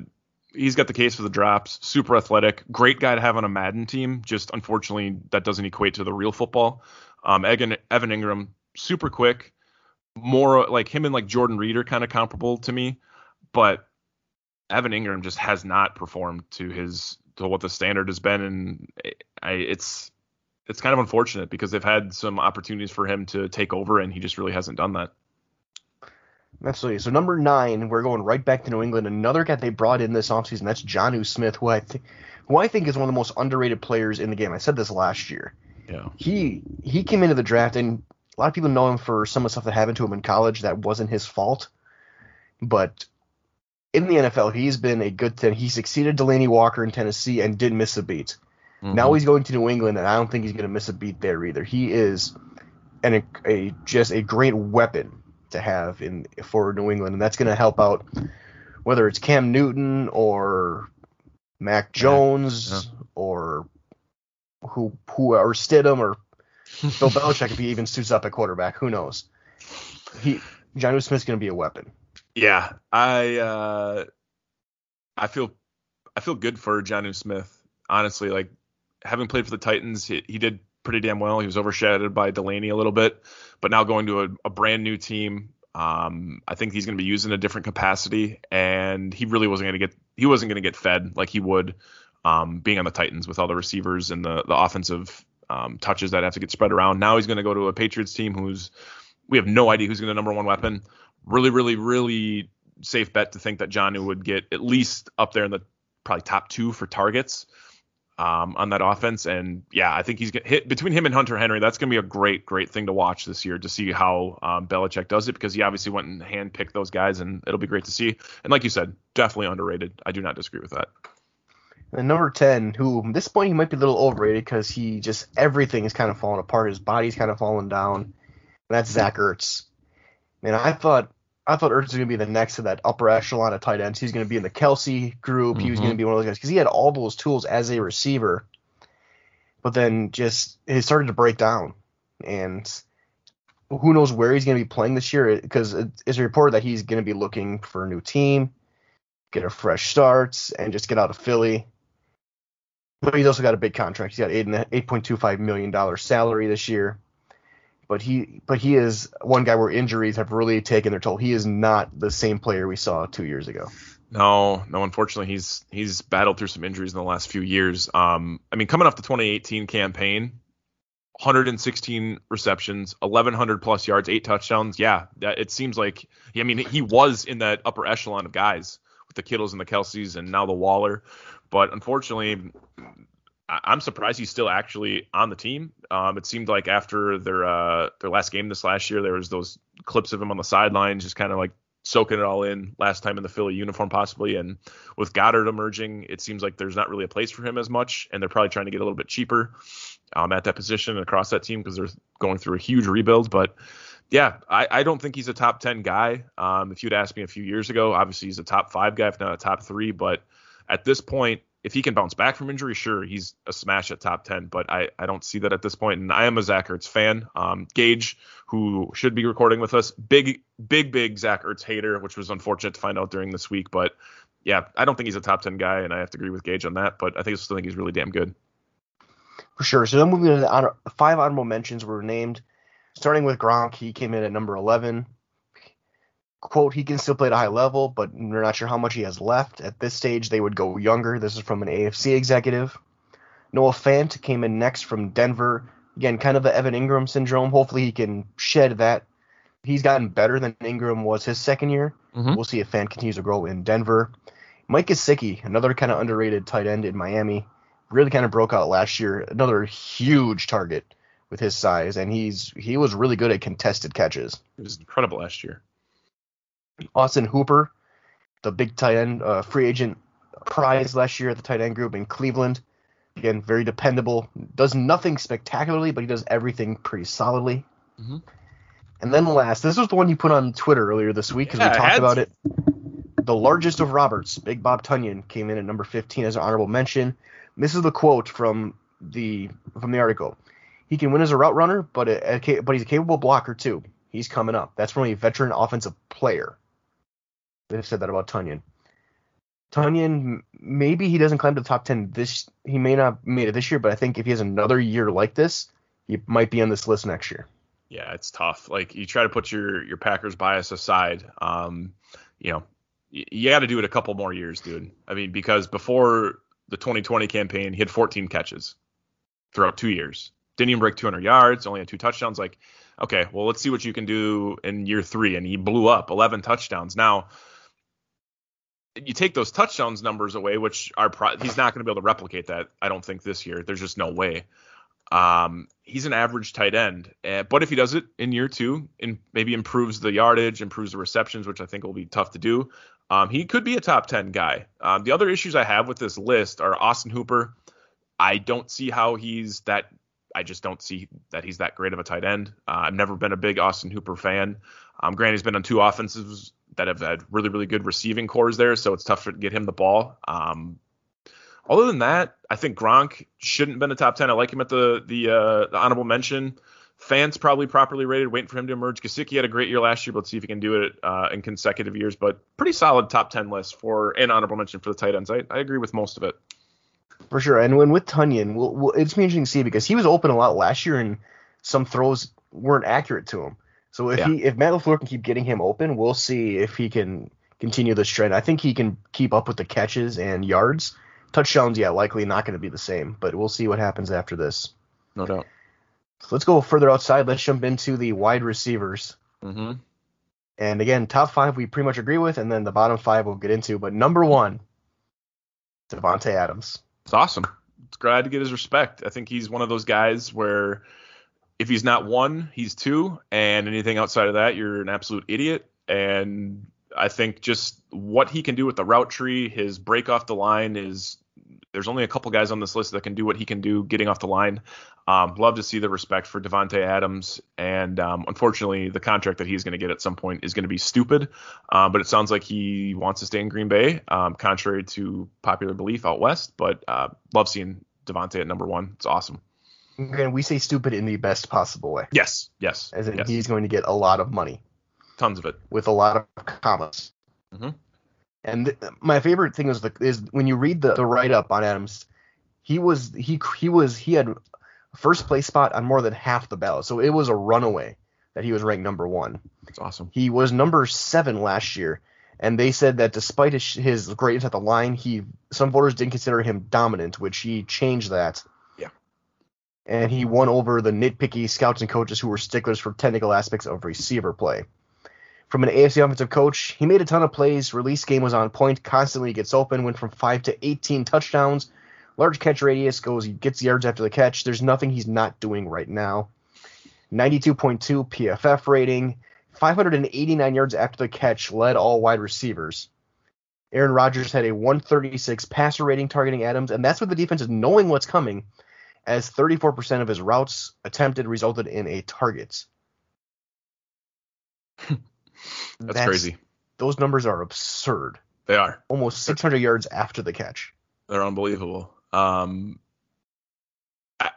he's got the case for the drops. Super athletic. Great guy to have on a Madden team. Just unfortunately, that doesn't equate to the real football. Um, Egan, Evan Engram, super quick. More like him and like Jordan Reed are kind of comparable to me, but Evan Engram just has not performed to his to what the standard has been, and I, it's it's kind of unfortunate because they've had some opportunities for him to take over, and he just really hasn't done that. Absolutely. So number nine, we're going right back to New England. Another guy they brought in this offseason, that's Jonnu Smith, who I think who I think is one of the most underrated players in the game. I said this last year. Yeah. He he came into the draft and a lot of people know him for some of the stuff that happened to him in college that wasn't his fault. But in the NFL, he's been a good thing. He succeeded Delanie Walker in Tennessee and didn't miss a beat. Now he's going to New England, and I don't think he's going to miss a beat there either. He is an, a, a just a great weapon to have in for New England, and that's going to help out whether it's Cam Newton or Mac Jones yeah. or who who or Stidham or Bill Belichick if he even suits up at quarterback. Who knows? He John Smith's going to be a weapon. Yeah, I uh, I feel I feel good for Jonnu Smith. Honestly, like having played for the Titans, he, he did pretty damn well. He was overshadowed by Delanie a little bit, but now going to a, a brand new team, um, I think he's going to be used in a different capacity, and he really wasn't going to get he wasn't going to get fed like he would um, being on the Titans with all the receivers and the the offensive um, touches that have to get spread around. Now he's going to go to a Patriots team who's we have no idea who's going to number one weapon. Really, really, really safe bet to think that Jonnu would get at least up there in the probably top two for targets um, on that offense. And yeah, I think he's gonna hit between him and Hunter Henry. That's going to be a great, great thing to watch this year to see how um, Belichick does it because he obviously went and handpicked those guys, and it'll be great to see. And like you said, definitely underrated. I do not disagree with that. And number 10, who at this point he might be a little overrated because he just everything is kind of falling apart. His body's kind of falling down. And that's Zach Ertz. Man, I thought I thought Ertz was going to be the next to that upper echelon of tight ends. He's going to be in the Kelce group. He was Mhm. going to be one of those guys because he had all those tools as a receiver. But then just he started to break down, and who knows where he's going to be playing this year? Because it's a report that he's going to be looking for a new team, get a fresh start, and just get out of Philly. But he's also got a big contract. He's got eight eight point two five million dollar salary this year. But he but he is one guy where injuries have really taken their toll. He is not the same player we saw two years ago. No, no. Unfortunately, he's he's battled through some injuries in the last few years. Um, I mean, coming off the 2018 campaign, 116 receptions, 1100 plus yards, eight touchdowns. Yeah, that, it seems like. I mean, he was in that upper echelon of guys with the Kittles and the Kelces, and now the Waller. But unfortunately, I- am surprised he's still actually on the team. Um, it seemed like after their uh, their last game this last year, there was those clips of him on the sidelines, just kind of like soaking it all in. Last time in the Philly uniform, possibly, and with Goedert emerging, it seems like there's not really a place for him as much, and they're probably trying to get a little bit cheaper um, at that position and across that team because they're going through a huge rebuild. But yeah, I, I don't think he's a top 10 guy. Um, if you'd asked me a few years ago, obviously he's a top five guy, if not a top three. But at this point, if he can bounce back from injury, sure, he's a smash at top 10, but I, I don't see that at this point. And I am a Zach Ertz fan. Um, Gage, who should be recording with us, big, big, big Zach Ertz hater, which was unfortunate to find out during this week. But yeah, I don't think he's a top 10 guy, and I have to agree with Gage on that. But I think I still think he's really damn good. For sure. So then moving to the honor, five honorable mentions were named, starting with Gronk. He came in at number 11. Quote, he can still play at a high level, but we're not sure how much he has left. At this stage, they would go younger. This is from an AFC executive. Noah Fant came in next from Denver. Again, kind of the Evan Engram syndrome. Hopefully, he can shed that. He's gotten better than Engram was his second year. Mhm. We'll see if Fant continues to grow in Denver. Mike Gesicki, another kind of underrated tight end in Miami, really kind of broke out last year. Another huge target with his size, and he's he was really good at contested catches. It was incredible last year. Austin Hooper, the big tight end uh, free agent prize last year at the tight end group in Cleveland. Again, very dependable. Does nothing spectacularly, but he does everything pretty solidly. Mhm. And then last, this was the one you put on Twitter earlier this week because Yeah, we talked about to. it. The largest of Roberts, Big Bob Tonyan, came in at number 15 as an honorable mention. This is the quote from the from the article. He can win as a route runner, but a, a but he's a capable blocker too. He's coming up. That's from a veteran offensive player. They've said that about Tonyan. Tonyan, maybe he doesn't climb to the top 10 this. He may not made it this year, but I think if he has another year like this, he might be on this list next year. Yeah, it's tough. Like you try to put your your Packers bias aside. Um, you know, y- you got to do it a couple more years, dude. I mean, because before the 2020 campaign, he had 14 catches throughout two years. Didn't even break 200 yards. Only had two touchdowns. Like, okay, well, let's see what you can do in year three. And he blew up 11 touchdowns. Now, you take those touchdowns numbers away, which are pro- he's not going to be able to replicate that. I don't think this year. There's just no way. Um, he's an average tight end, uh, but if he does it in year two and maybe improves the yardage, improves the receptions, which I think will be tough to do, um, he could be a top 10 guy. Um, the other issues I have with this list are Austin Hooper. I don't see how he's that. I just don't see that he's that great of a tight end. Uh, I've never been a big Austin Hooper fan. Um, granted, he's been on two offenses that have had really, really good receiving corps there, so it's tough to get him the ball. Um, other than that, I think Gronk shouldn't have been a top ten. I like him at the the, uh, the honorable mention. Fans probably properly rated, waiting for him to emerge. Gesicki had a great year last year, but let's see if he can do it uh, in consecutive years. But pretty solid top ten list for an honorable mention for the tight ends. I, I agree with most of it. For sure. And when with Tonyan, we'll, we'll, it's interesting to see because he was open a lot last year and some throws weren't accurate to him. So if Yeah. he if Matt LaFleur can keep getting him open, we'll see if he can continue this trend. I think he can keep up with the catches and yards. Touchdowns, yeah, likely not going to be the same, but we'll see what happens after this. No doubt. So let's go further outside. Let's jump into the wide receivers. Mm-hmm. And again, top five we pretty much agree with, and then the bottom five we'll get into. But number one, Davante Adams. It's awesome. It's glad to get his respect. I think he's one of those guys where if he's not one, he's two, and anything outside of that, you're an absolute idiot. And I think just what he can do with the route tree, his break off the line is there's only a couple guys on this list that can do what he can do getting off the line. Um, love to see the respect for Davante Adams, and um, unfortunately, the contract that he's going to get at some point is going to be stupid. Uh, but it sounds like he wants to stay in Green Bay, um, contrary to popular belief out west. But uh, love seeing Davante at number one. It's awesome. Again, we say stupid in the best possible way, Yes, yes, as in yes. he's going to get a lot of money tons of it. with a lot of commas. Mhm. And th- my favorite thing is the is when you read the, the write up on Adams, he was he he was he had first place spot on more than half the ballot. So it was a runaway that he was ranked number one. That's awesome. He was number seven last year, and they said that despite his, his greatness at the line, he some voters didn't consider him dominant, which he changed that. And he won over the nitpicky scouts and coaches who were sticklers for technical aspects of receiver play. From an AFC offensive coach, he made a ton of plays. Release game was on point. Constantly gets open. Went from five to 18 touchdowns. Large catch radius goes. He gets yards after the catch. There's nothing he's not doing right now. 92.2 PFF rating. 589 yards after the catch. Led all wide receivers. Aaron Rodgers had a 136 passer rating targeting Adams, and that's with the defense is knowing what's coming, as 34% of his routes attempted resulted in a target. That's, crazy. Those numbers are absurd. They are. Almost 600 yards after the catch. They're unbelievable. Um, I,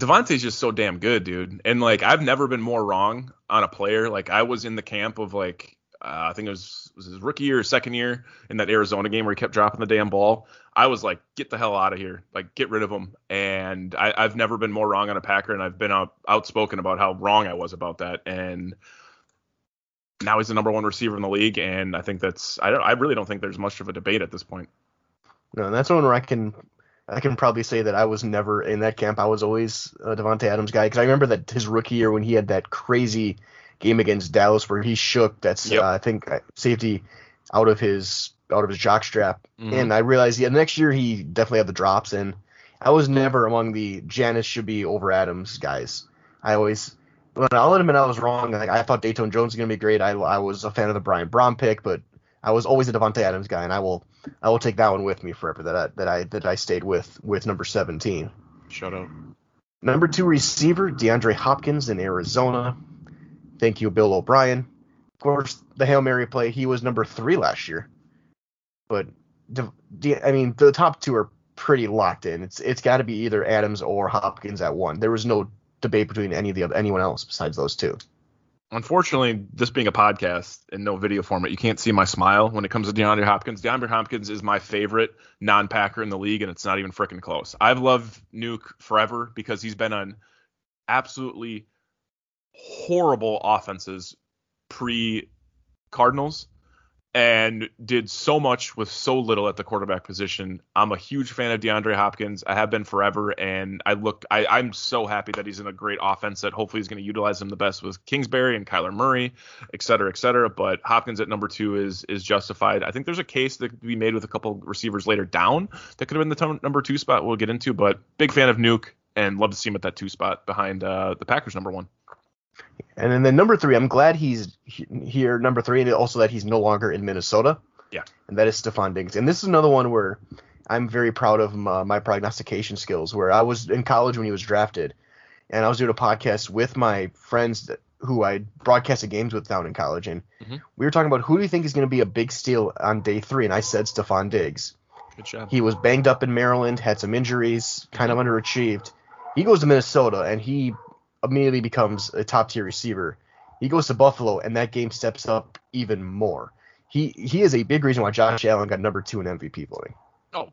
Davante's just so damn good, dude. And like, I've never been more wrong on a player. Like, I was in the camp of like, uh, I think it was was his rookie year or second year in that Arizona game where he kept dropping the damn ball. I was like, get the hell out of here, like get rid of him. And I, have never been more wrong on a Packer, and I've been out, outspoken about how wrong I was about that. And now he's the number one receiver in the league, and I think that's I don't I really don't think there's much of a debate at this point. No, and that's one where I can I can probably say that I was never in that camp. I was always a Davante Adams guy because I remember that his rookie year when he had that crazy game against Dallas where he shook that's Yep. uh, I think uh, safety out of his out of his jock strap, Mhm. and I realized yeah the next year he definitely had the drops, and I was never among the Janis should be over Adams guys. I always. But I'll admit I was wrong. Like I thought Dayton Jones was gonna be great. I, I was a fan of the Brian Braun pick, but I was always a Davante Adams guy, and I will I will take that one with me forever. That I, that I that I stayed with with number 17. Shut up. Number two receiver DeAndre Hopkins in Arizona. Thank you, Bill O'Brien. Of course, the hail mary play. He was number three last year, but I mean the top two are pretty locked in. It's it's got to be either Adams or Hopkins at one. There was no debate between any of the anyone else besides those two. Unfortunately, this being a podcast and no video format, you can't see my smile when it comes to DeAndre Hopkins. DeAndre Hopkins is my favorite non-Packer in the league, and it's not even freaking close. I've loved Nuke forever because he's been on absolutely horrible offenses pre Cardinals and did so much with so little at the quarterback position. I'm a huge fan of DeAndre Hopkins. I have been forever, and I look, I, I'm so happy that he's in a great offense that hopefully is going to utilize him the best with Kingsbury and Kyler Murray, et cetera, et cetera. But Hopkins at number two is is justified. I think there's a case that could be made with a couple receivers later down that could have been the t- number two spot. We'll get into, but big fan of Nuke and love to see him at that two spot behind uh, the Packers number one. And then the number three, I'm glad he's he- here, number three, and also that he's no longer in Minnesota. Yeah. And that is Stefon Diggs. And this is another one where I'm very proud of my, my prognostication skills. Where I was in college when he was drafted, and I was doing a podcast with my friends that, who I broadcasted games with down in college, and Mhm. we were talking about who do you think is going to be a big steal on day three, and I said Stefon Diggs. Good job. He was banged up in Maryland, had some injuries, kind of underachieved. He goes to Minnesota and he immediately becomes a top tier receiver. He goes to Buffalo and that game steps up even more. He he is a big reason why Josh Allen got number two in MVP voting. Oh,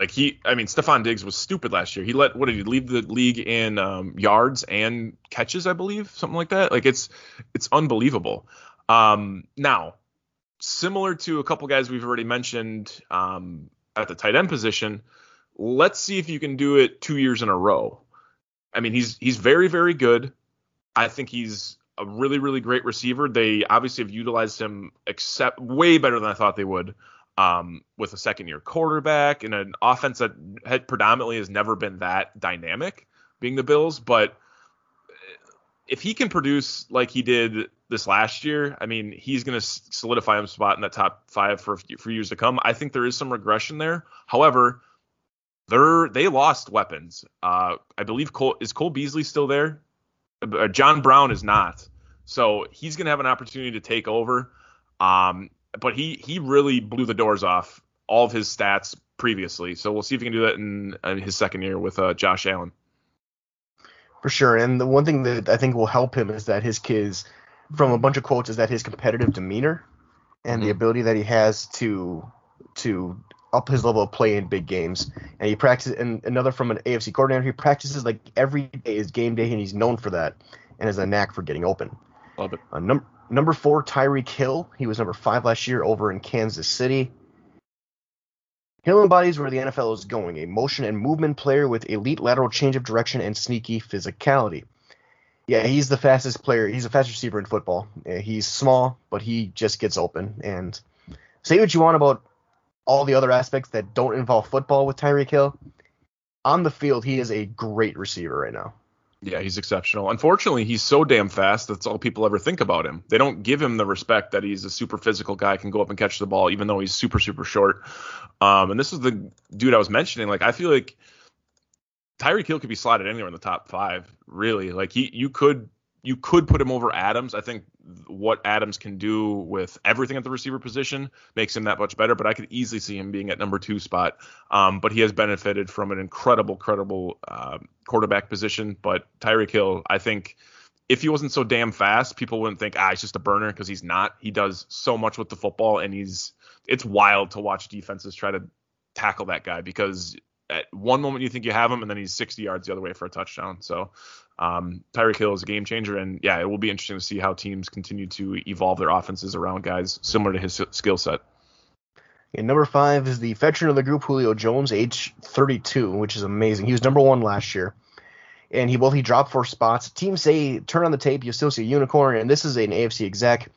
like he, I mean, Stefon Diggs was stupid last year. He let, what did he leave the league in um, yards and catches, I believe, something like that. Like it's, it's unbelievable. Um, now, similar to a couple guys we've already mentioned um, at the tight end position, let's see if you can do it two years in a row. I mean, he's he's very very good. I think he's a really really great receiver. They obviously have utilized him except way better than I thought they would um, with a second year quarterback and an offense that had predominantly has never been that dynamic, being the Bills. But if he can produce like he did this last year, I mean, he's going to solidify him spot in that top five for for years to come. I think there is some regression there. However, they're they lost weapons. Uh, I believe Cole is Cole Beasley still there. Uh, John Brown is not. So he's going to have an opportunity to take over. Um, but he he really blew the doors off all of his stats previously. So we'll see if he can do that in, in his second year with uh, Josh Allen. For sure. And the one thing that I think will help him is that his kids, from a bunch of quotes, is that his competitive demeanor and the Mhm. ability that he has to to up his level of play in big games. And he practices, and another from an AFC coordinator, he practices like every day is game day, and he's known for that, and has a knack for getting open. Love it. Uh, num- number four, Tyreek Hill. He was number five last year over in Kansas City. Hill embodies where the NFL is going a motion and movement player with elite lateral change of direction and sneaky physicality. Yeah, he's the fastest player. He's the fastest receiver in football. He's small, but he just gets open. And say what you want about all the other aspects that don't involve football with Tyreek Hill. On the field, he is a great receiver right now. Yeah, he's exceptional. Unfortunately, he's so damn fast. That's all people ever think about him. They don't give him the respect that he's a super physical guy, can go up and catch the ball, even though he's super, super short. Um, and this is the dude I was mentioning. Like, I feel like Tyreek Hill could be slotted anywhere in the top five, really. Like, he, you could, you could put him over Adams. I think what Adams can do with everything at the receiver position makes him that much better. But I could easily see him being at number two spot. Um, but he has benefited from an incredible, credible uh, quarterback position. But Tyreek Hill, I think if he wasn't so damn fast, people wouldn't think ah he's just a burner because he's not. He does so much with the football, and he's it's wild to watch defenses try to tackle that guy because at one moment you think you have him, and then he's 60 yards the other way for a touchdown. So um, Tyreek Hill is a game changer, and yeah, it will be interesting to see how teams continue to evolve their offenses around guys similar to his skill set. And number five is the veteran of the group, Julio Jones, age 32, which is amazing. He was number one last year. And he well, he dropped four spots. Teams say turn on the tape, you still see a unicorn, and this is an AFC exec.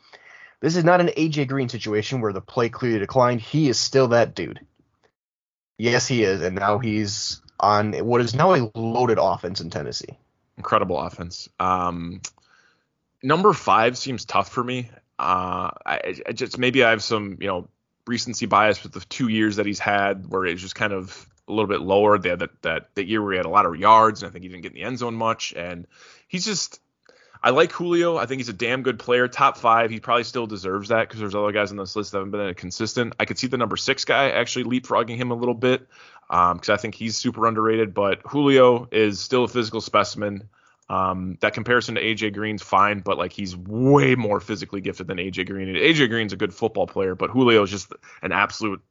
This is not an AJ Green situation where the play clearly declined. He is still that dude. Yes, he is, and now he's on what is now a loaded offense in Tennessee. Incredible offense. Um, number five seems tough for me. Uh, I, I just maybe I have some you know recency bias with the two years that he's had, where it's just kind of a little bit lower. They had that that that year where he had a lot of yards, and I think he didn't get in the end zone much. And he's just, I like Julio. I think he's a damn good player. Top five. He probably still deserves that because there's other guys on this list that haven't been consistent. I could see the number six guy actually leapfrogging him a little bit because I think he's super underrated. But Julio is still a physical specimen. Um, that comparison to AJ Green's fine, but like he's way more physically gifted than AJ Green. And AJ Green's a good football player, but Julio is just an absolute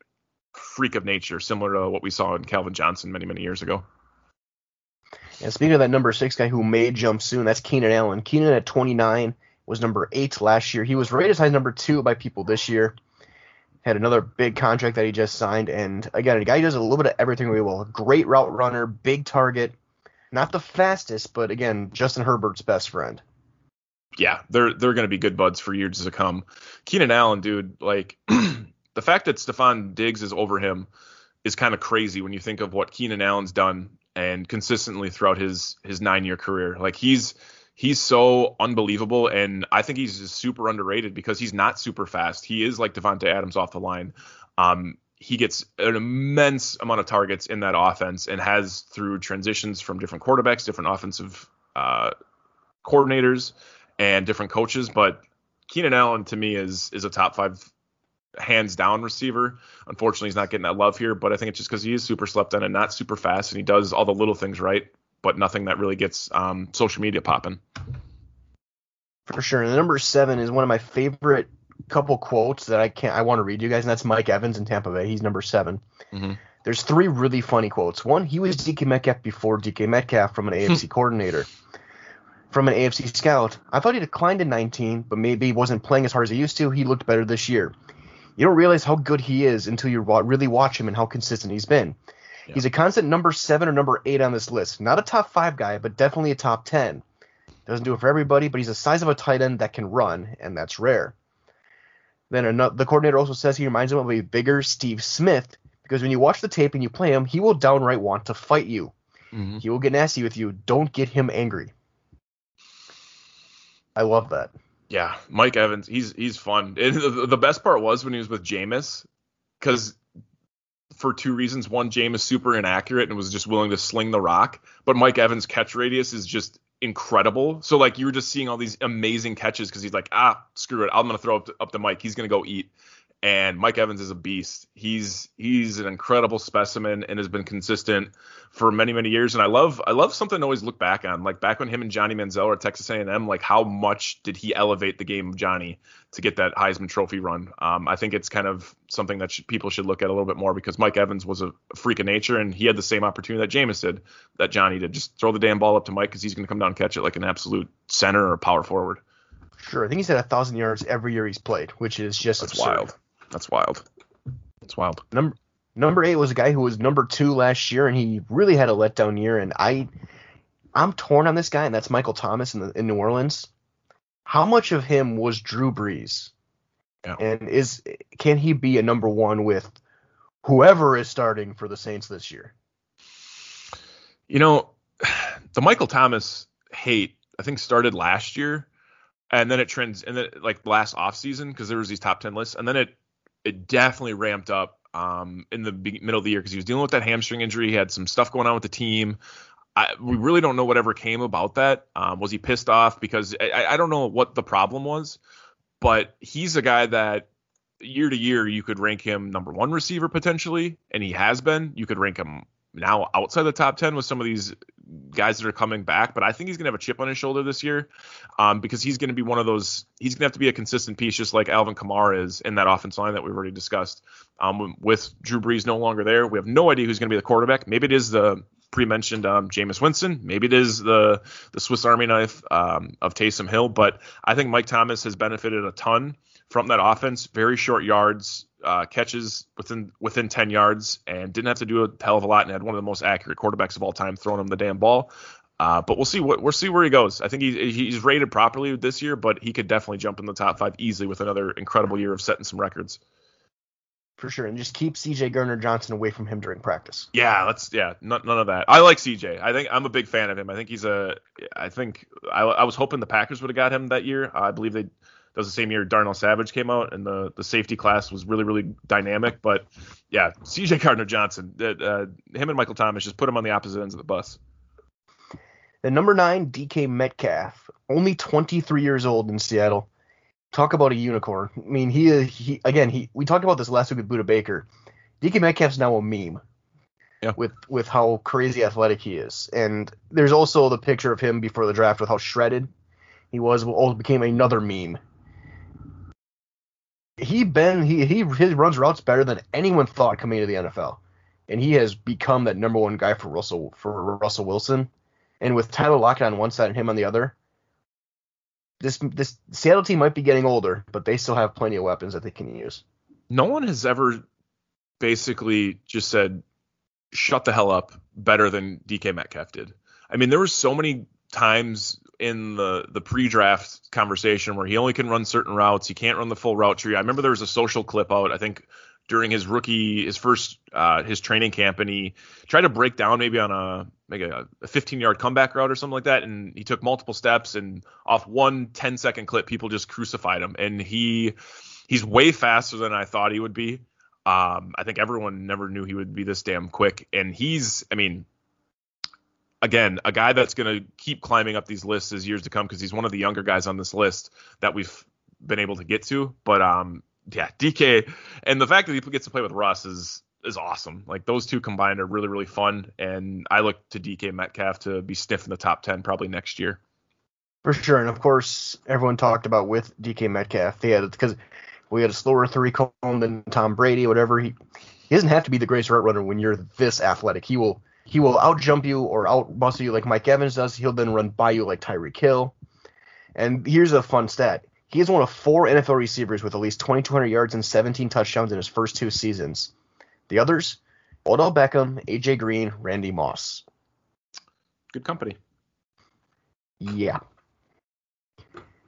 freak of nature, similar to what we saw in Calvin Johnson many, many years ago. And speaking of that number six guy who may jump soon, that's Keenan Allen. Keenan at 29 was number eight last year. He was rated as high as number two by people this year. Had another big contract that he just signed, and again, a guy who does a little bit of everything really well. Great route runner, big target, not the fastest, but again, Justin Herbert's best friend. Yeah, they're they're going to be good buds for years to come. Keenan Allen, dude, like the fact that Stefon Diggs is over him is kind of crazy when you think of what Keenan Allen's done and consistently throughout his his nine year career. Like he's he's so unbelievable, and I think he's just super underrated because he's not super fast. He is like Davante Adams off the line. Um, he gets an immense amount of targets in that offense and has through transitions from different quarterbacks, different offensive uh, coordinators, and different coaches. But Keenan Allen to me is is a top five hands down receiver. Unfortunately, he's not getting that love here, but I think it's just because he is super slept on and not super fast, and he does all the little things right, but nothing that really gets um, social media popping. For sure. And the number seven is one of my favorite couple quotes that I can't I want to read you guys, and that's Mike Evans in Tampa Bay. He's number 7 Mm-hmm. There's three really funny quotes. One, he was DK Metcalf before DK Metcalf from an AFC coordinator. From an AFC scout. I thought he declined in 19, but maybe wasn't playing as hard as he used to. He looked better this year. You don't realize how good he is until you really watch him and how consistent he's been. Yeah. He's a constant number seven or number eight on this list. Not a top five guy, but definitely a top 10. Doesn't do it for everybody, but he's the size of a tight end that can run, and that's rare. Then ano- the coordinator also says he reminds him of a bigger Steve Smith because when you watch the tape and you play him, he will downright want to fight you. Mm-hmm. He will get nasty with you. Don't get him angry. I love that. Yeah, Mike Evans, he's he's fun. And the, the best part was when he was with Jameis, because for two reasons. One, James is super inaccurate and was just willing to sling the rock, but Mike Evans' catch radius is just incredible. So like you were just seeing all these amazing catches because he's like, ah, screw it, I'm gonna throw up to, up the mic. He's gonna go eat. And Mike Evans is a beast. He's he's an incredible specimen and has been consistent for many many years. And I love I love something to always look back on. Like back when him and Johnny Manziel were at Texas A&M, like how much did he elevate the game of Johnny to get that Heisman Trophy run. Um, I think it's kind of something that sh- people should look at a little bit more because Mike Evans was a, a freak of nature and he had the same opportunity that Jameis did, that Johnny did. Just throw the damn ball up to Mike because he's going to come down and catch it like an absolute center or power forward. Sure, I think he's had a thousand yards every year he's played, which is just That's absurd. wild. That's wild. That's wild. Number number eight was a guy who was number two last year, and he really had a letdown year. And I, I'm torn on this guy, and that's Michael Thomas in the, in New Orleans. How much of him was Drew Brees? Yeah. And is can he be a number one with whoever is starting for the Saints this year? You know, the Michael Thomas hate I think started last year, and then it trends and then like last offseason because there was these top ten lists, and then it it definitely ramped up um, in the middle of the year because he was dealing with that hamstring injury. He had some stuff going on with the team. I, we really don't know whatever came about that. Um, was he pissed off because I, I don't know what the problem was, but he's a guy that year to year you could rank him number one receiver potentially, and he has been. You could rank him now outside the top 10 with some of these guys that are coming back, but I think he's going to have a chip on his shoulder this year um, because he's going to be one of those, he's going to have to be a consistent piece, just like Alvin Kamara is in that offense line that we've already discussed. Um, with Drew Brees no longer there, we have no idea who's going to be the quarterback. Maybe it is the pre-mentioned um, Jameis Winston. Maybe it is the the Swiss Army knife um, of Taysom Hill, but I think Mike Thomas has benefited a ton from that offense. Very short yards, uh, catches within within 10 yards, and didn't have to do a hell of a lot, and had one of the most accurate quarterbacks of all time throwing him the damn ball. Uh, but we'll see what we'll see where he goes. I think he, he's rated properly this year, but he could definitely jump in the top five easily with another incredible year of setting some records. For sure, and just keep CJ Gardner Johnson away from him during practice. Yeah, let's yeah, none, none of that. I like CJ. I think I'm a big fan of him. I think he's a. I think I, I was hoping the Packers would have got him that year. I believe they. That was the same year Darnell Savage came out, and the the safety class was really really dynamic. But yeah, CJ Gardner Johnson, uh, him and Michael Thomas just put him on the opposite ends of the bus. Then number nine, DK Metcalf, only 23 years old in Seattle. Talk about a unicorn. I mean, he he again he we talked about this last week with Budda Baker. DK Metcalf's now a meme. Yeah. With with how crazy athletic he is, and there's also the picture of him before the draft with how shredded he was. Also became another meme. He been he he his runs routes better than anyone thought coming into the NFL, and he has become that number one guy for Russell for Russell Wilson. And with Tyler Lockett on one side and him on the other, this this Seattle team might be getting older, but they still have plenty of weapons that they can use. No one has ever basically just said, "Shut the hell up," better than DK Metcalf did. I mean, there were so many times in the the pre-draft conversation where he only can run certain routes. He can't run the full route tree. I remember there was a social clip out. I think during his rookie, his first, uh, his training camp, and he tried to break down maybe on a maybe a 15 yard comeback route or something like that, and he took multiple steps, and off one 10 second clip, people just crucified him, and he he's way faster than I thought he would be. Um, I think everyone never knew he would be this damn quick, and he's, I mean, again, a guy that's going to keep climbing up these lists as years to come because he's one of the younger guys on this list that we've been able to get to. But um, yeah, DK and the fact that he gets to play with Russ is is awesome. Like those two combined are really really fun, and I look to DK Metcalf to be sniffing the top ten probably next year. For sure, and of course, everyone talked about with DK Metcalf, they had because we had a slower three cone than Tom Brady, whatever. He he doesn't have to be the greatest route runner when you're this athletic. He will he will out jump you or out muscle you like Mike Evans does. He'll then run by you like Tyreek Hill. And here's a fun stat: he is one of four NFL receivers with at least 2,200 yards and 17 touchdowns in his first two seasons. The others: Odell Beckham, AJ Green, Randy Moss. Good company. Yeah.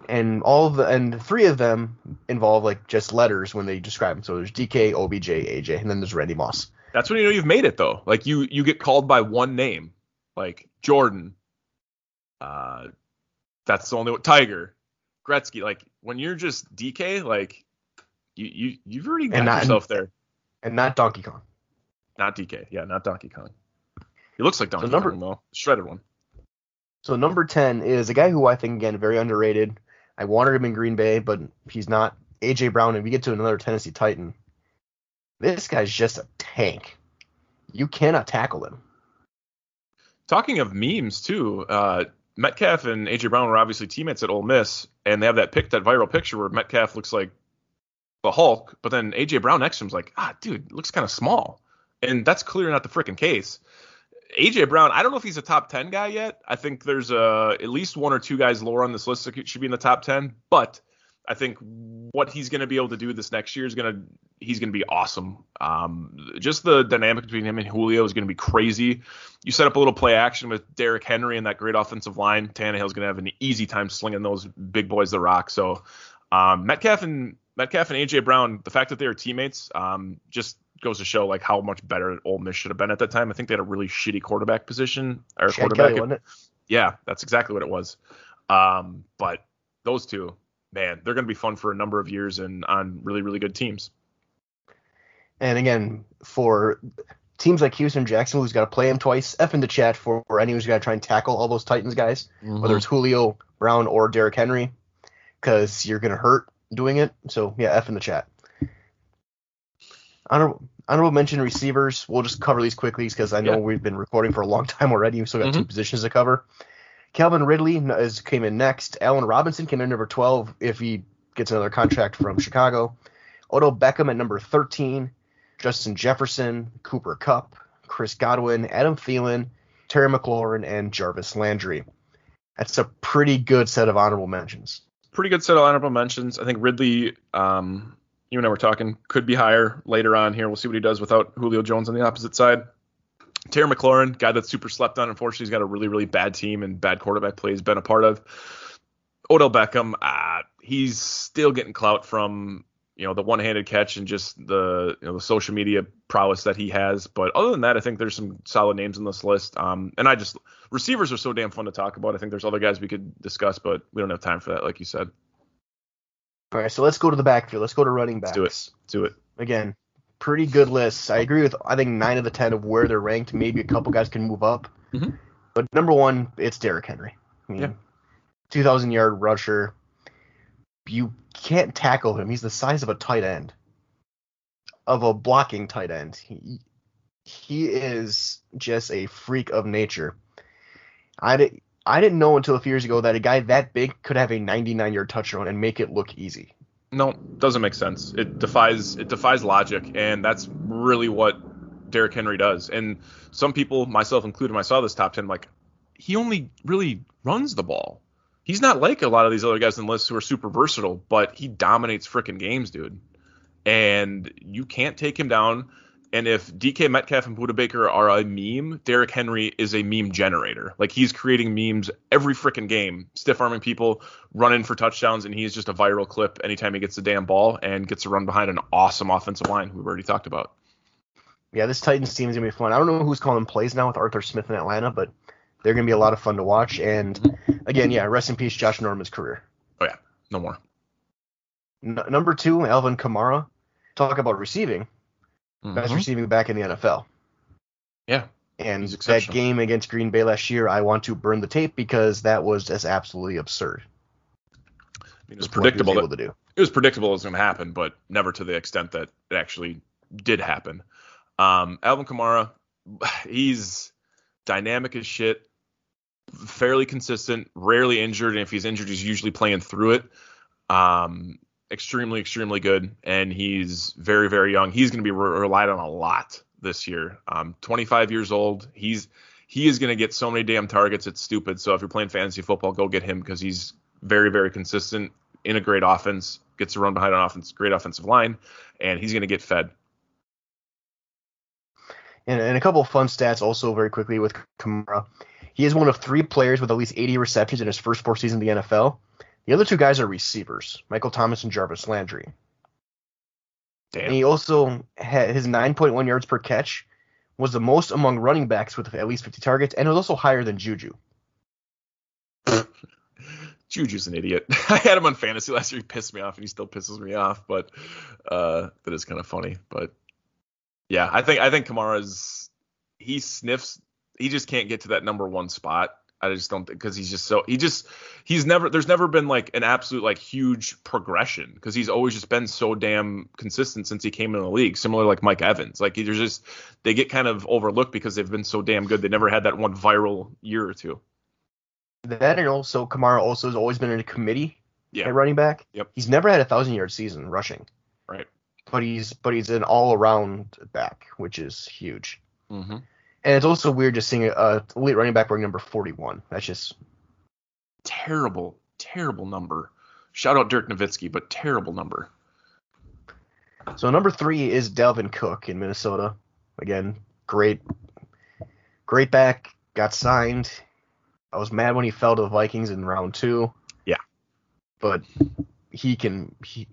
And all of the and three of them involve like just letters when they describe them. So there's DK, OBJ, AJ, and then there's Randy Moss. That's when you know you've made it though. Like you you get called by one name, like Jordan. Uh, that's the only one. Tiger, Gretzky. Like when you're just DK, like you you you've already got not- yourself there. And not Donkey Kong. Not DK. Yeah, not Donkey Kong. He looks like Donkey number- Kong though. Shredded one. So number ten is a guy who I think again very underrated. I wanted him in Green Bay, but he's not. AJ Brown, and we get to another Tennessee Titan. This guy's just a tank. You cannot tackle him. Talking of memes too, uh, Metcalf and AJ Brown were obviously teammates at Ole Miss, and they have that pic, that viral picture where Metcalf looks like the Hulk, but then AJ Brown next to him's like, ah, dude, looks kind of small, and that's clearly not the freaking case. AJ Brown, I don't know if he's a top 10 guy yet. I think there's uh, at least one or two guys lower on this list that should be in the top 10, but I think what he's going to be able to do this next year is going to he's going to be awesome. Um, just the dynamic between him and Julio is going to be crazy. You set up a little play action with Derrick Henry and that great offensive line. Tannehill's going to have an easy time slinging those big boys the rock. So um, Metcalf and Metcalf and AJ Brown, the fact that they are teammates, um, just goes to show like how much better Ole Miss should have been at that time. I think they had a really shitty quarterback position or Chad quarterback. Kelly, wasn't it? Yeah, that's exactly what it was. Um, but those two, man, they're going to be fun for a number of years and on really, really good teams. And again, for teams like Houston Jackson, who's got to play him twice, F in the chat for anyone who's got to try and tackle all those Titans guys, whether it's Julio, Brown, or Derrick Henry, because you're going to hurt doing it. So, yeah, F in the chat. Honorable, honorable mention receivers. We'll just cover these quickly because I know Yeah. we've been recording for a long time already. We've still got two Mhm. positions to cover. Calvin Ridley is, came in next. Allen Robinson came in number 12 if he gets another contract from Chicago. Odell Beckham at number 13. Justin Jefferson, Cooper Kupp, Chris Godwin, Adam Thielen, Terry McLaurin, and Jarvis Landry. That's a pretty good set of honorable mentions. Pretty good set of honorable mentions. I think Ridley, um, you and I were talking, could be higher later on here. We'll see what he does without Julio Jones on the opposite side. Terry McLaurin, guy that's super slept on. Unfortunately, he's got a really, really bad team and bad quarterback play he's been a part of. Odell Beckham, uh, he's still getting clout from you know the one-handed catch and just the you know the social media prowess that he has. But other than that, I think there's some solid names on this list. Um, and I just receivers are so damn fun to talk about. I think there's other guys we could discuss, but we don't have time for that, like you said. All right, so let's go to the backfield. Let's go to running backs. Let's do it. Let's do it. Again, pretty good lists. I agree with I think nine of the ten of where they're ranked. Maybe a couple guys can move up. Mhm. But number one, it's Derrick Henry. I mean, Yeah. 2,000 yard rusher. You can't tackle him. He's the size of a tight end, of a blocking tight end. He, he is just a freak of nature. I, di- I didn't know until a few years ago that a guy that big could have a 99 yard touchdown and make it look easy. No, doesn't make sense. It defies it defies logic, and that's really what Derrick Henry does. And some people, myself included, when I saw this top ten, like he only really runs the ball. He's not like a lot of these other guys in the list who are super versatile, but he dominates freaking games, dude. And you can't take him down. And if DK Metcalf and Budda Baker are a meme, Derrick Henry is a meme generator. Like he's creating memes every freaking game, stiff arming people, running for touchdowns, and he's just a viral clip anytime he gets the damn ball and gets to run behind an awesome offensive line we've already talked about. Yeah, this Titans team is gonna be fun. I don't know who's calling plays now with Arthur Smith in Atlanta, but they're gonna be a lot of fun to watch. And again, yeah, rest in peace, Josh Norman's career. Oh yeah, no more. N- number two, Alvin Kamara. Talk about receiving. Best Mhm. receiving back in the NFL. Yeah, And that game against Green Bay last year, I want to burn the tape because that was just absolutely absurd. I mean, it was was predictable able that to do. it was predictable it was going to happen, but never to the extent that it actually did happen. Um, Alvin Kamara, he's dynamic as shit, fairly consistent, rarely injured, and if he's injured, he's usually playing through it. Um, extremely, extremely good, and he's very, very young. He's going to be re- relied on a lot this year. Um, 25 years old. He's he is going to get so many damn targets. It's stupid. So if you're playing fantasy football, go get him because he's very, very consistent in a great offense. Gets to run behind an offense, great offensive line, and he's going to get fed. And, and a couple of fun stats also very quickly with Kamara. He is one of three players with at least 80 receptions in his first four seasons in the NFL. The other two guys are receivers, Michael Thomas and Jarvis Landry. And he also had his 9.1 yards per catch was the most among running backs with at least 50 targets, and it was also higher than Juju. Juju's an idiot. I had him on fantasy last year. He pissed me off, and he still pisses me off. But uh, that is kind of funny. But yeah, I think I think Kamara's he sniffs. He just can't get to that number one spot. I just don't because he's just so he just he's never there's never been like an absolute like huge progression because he's always just been so damn consistent since he came in the league. Similar like Mike Evans, like there's just they get kind of overlooked because they've been so damn good. They never had that one viral year or two. That and also Kamara also has always been in a committee Yeah. at running back. Yep. He's never had a thousand yard season rushing, Right. but he's but he's an all around back, which is huge. Mm-hmm. And it's also weird just seeing a, a elite running back wearing number 41. That's just Terrible, terrible number. Shout out Dirk Nowitzki, but terrible number. so. Number three is Dalvin Cook in Minnesota. Again, great, great back. Got signed. I was mad when he fell to the Vikings in round two. Yeah. but he can he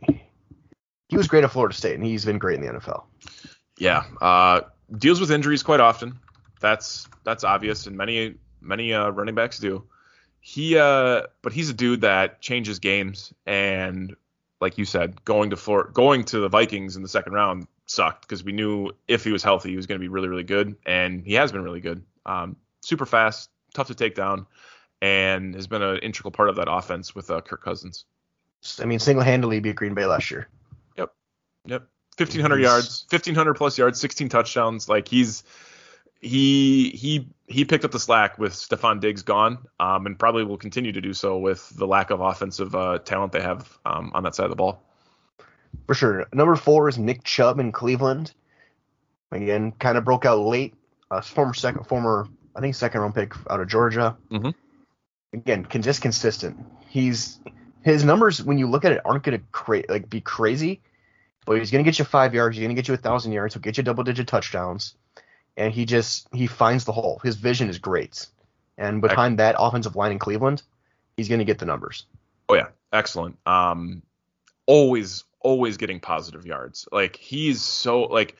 he was great at Florida State, and he's been great in the NFL. Yeah. Uh, deals with injuries quite often. That's that's obvious, and many many uh, running backs do. He uh, but he's a dude that changes games, and like you said, going to Flor- going to the Vikings in the second round sucked because we knew if he was healthy, he was going to be really really good, and he has been really good. Um, super fast, tough to take down, and has been an integral part of that offense with uh, Kirk Cousins. I mean, single handedly beat Green Bay last year. Yep. Yep. 1500 yards, 1500 plus yards, 16 touchdowns. Like he's he he he picked up the slack with Stefon Diggs gone, um, and probably will continue to do so with the lack of offensive uh, talent they have um, on that side of the ball. For sure. Number four is Nick Chubb in Cleveland. Again, kind of broke out late. Uh, former second, former I think second round pick out of Georgia. Mhm. Again, can just consistent. He's his numbers when you look at it aren't going to cra- like be crazy, but he's going to get you five yards. He's going to get you a thousand yards. He'll get you double digit touchdowns, and he just he finds the hole. His vision is great, and behind that offensive line in Cleveland, he's going to get the numbers. Oh yeah, excellent. Um, always always getting positive yards. Like he's so like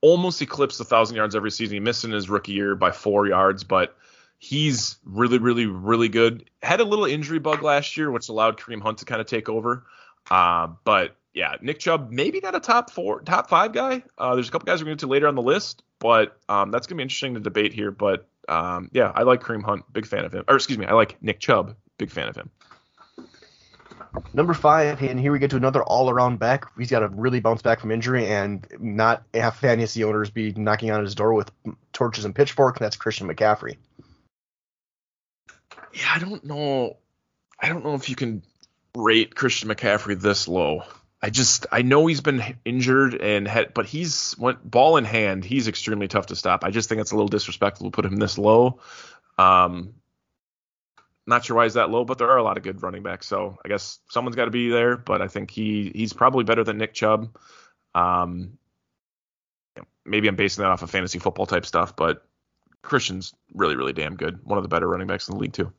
almost eclipsed a thousand yards every season. He missed in his rookie year by four yards, but he's really, really, really good. Had a little injury bug last year, which allowed Kareem Hunt to kind of take over. Uh, but yeah, Nick Chubb, maybe not a top four, top five guy. Uh, there's a couple guys we're going to get to later on the list, but um, that's going to be interesting to debate here. But um, yeah, I like Kareem Hunt, big fan of him. Or excuse me, I like Nick Chubb, big fan of him. Number five, and here we get to another all-around back. He's got to really bounce back from injury and not have fantasy owners be knocking on his door with torches and pitchforks. And that's Christian McCaffrey. Yeah, I don't know. I don't know if you can rate Christian McCaffrey this low. I just I know he's been injured and had, but he's went ball in hand. He's extremely tough to stop. I just think it's a little disrespectful to put him this low. Um, not sure why he's that low, but there are a lot of good running backs. So I guess someone's got to be there. But I think he he's probably better than Nick Chubb. Um, maybe I'm basing that off of fantasy football type stuff, but Christian's really really damn good. One of the better running backs in the league too.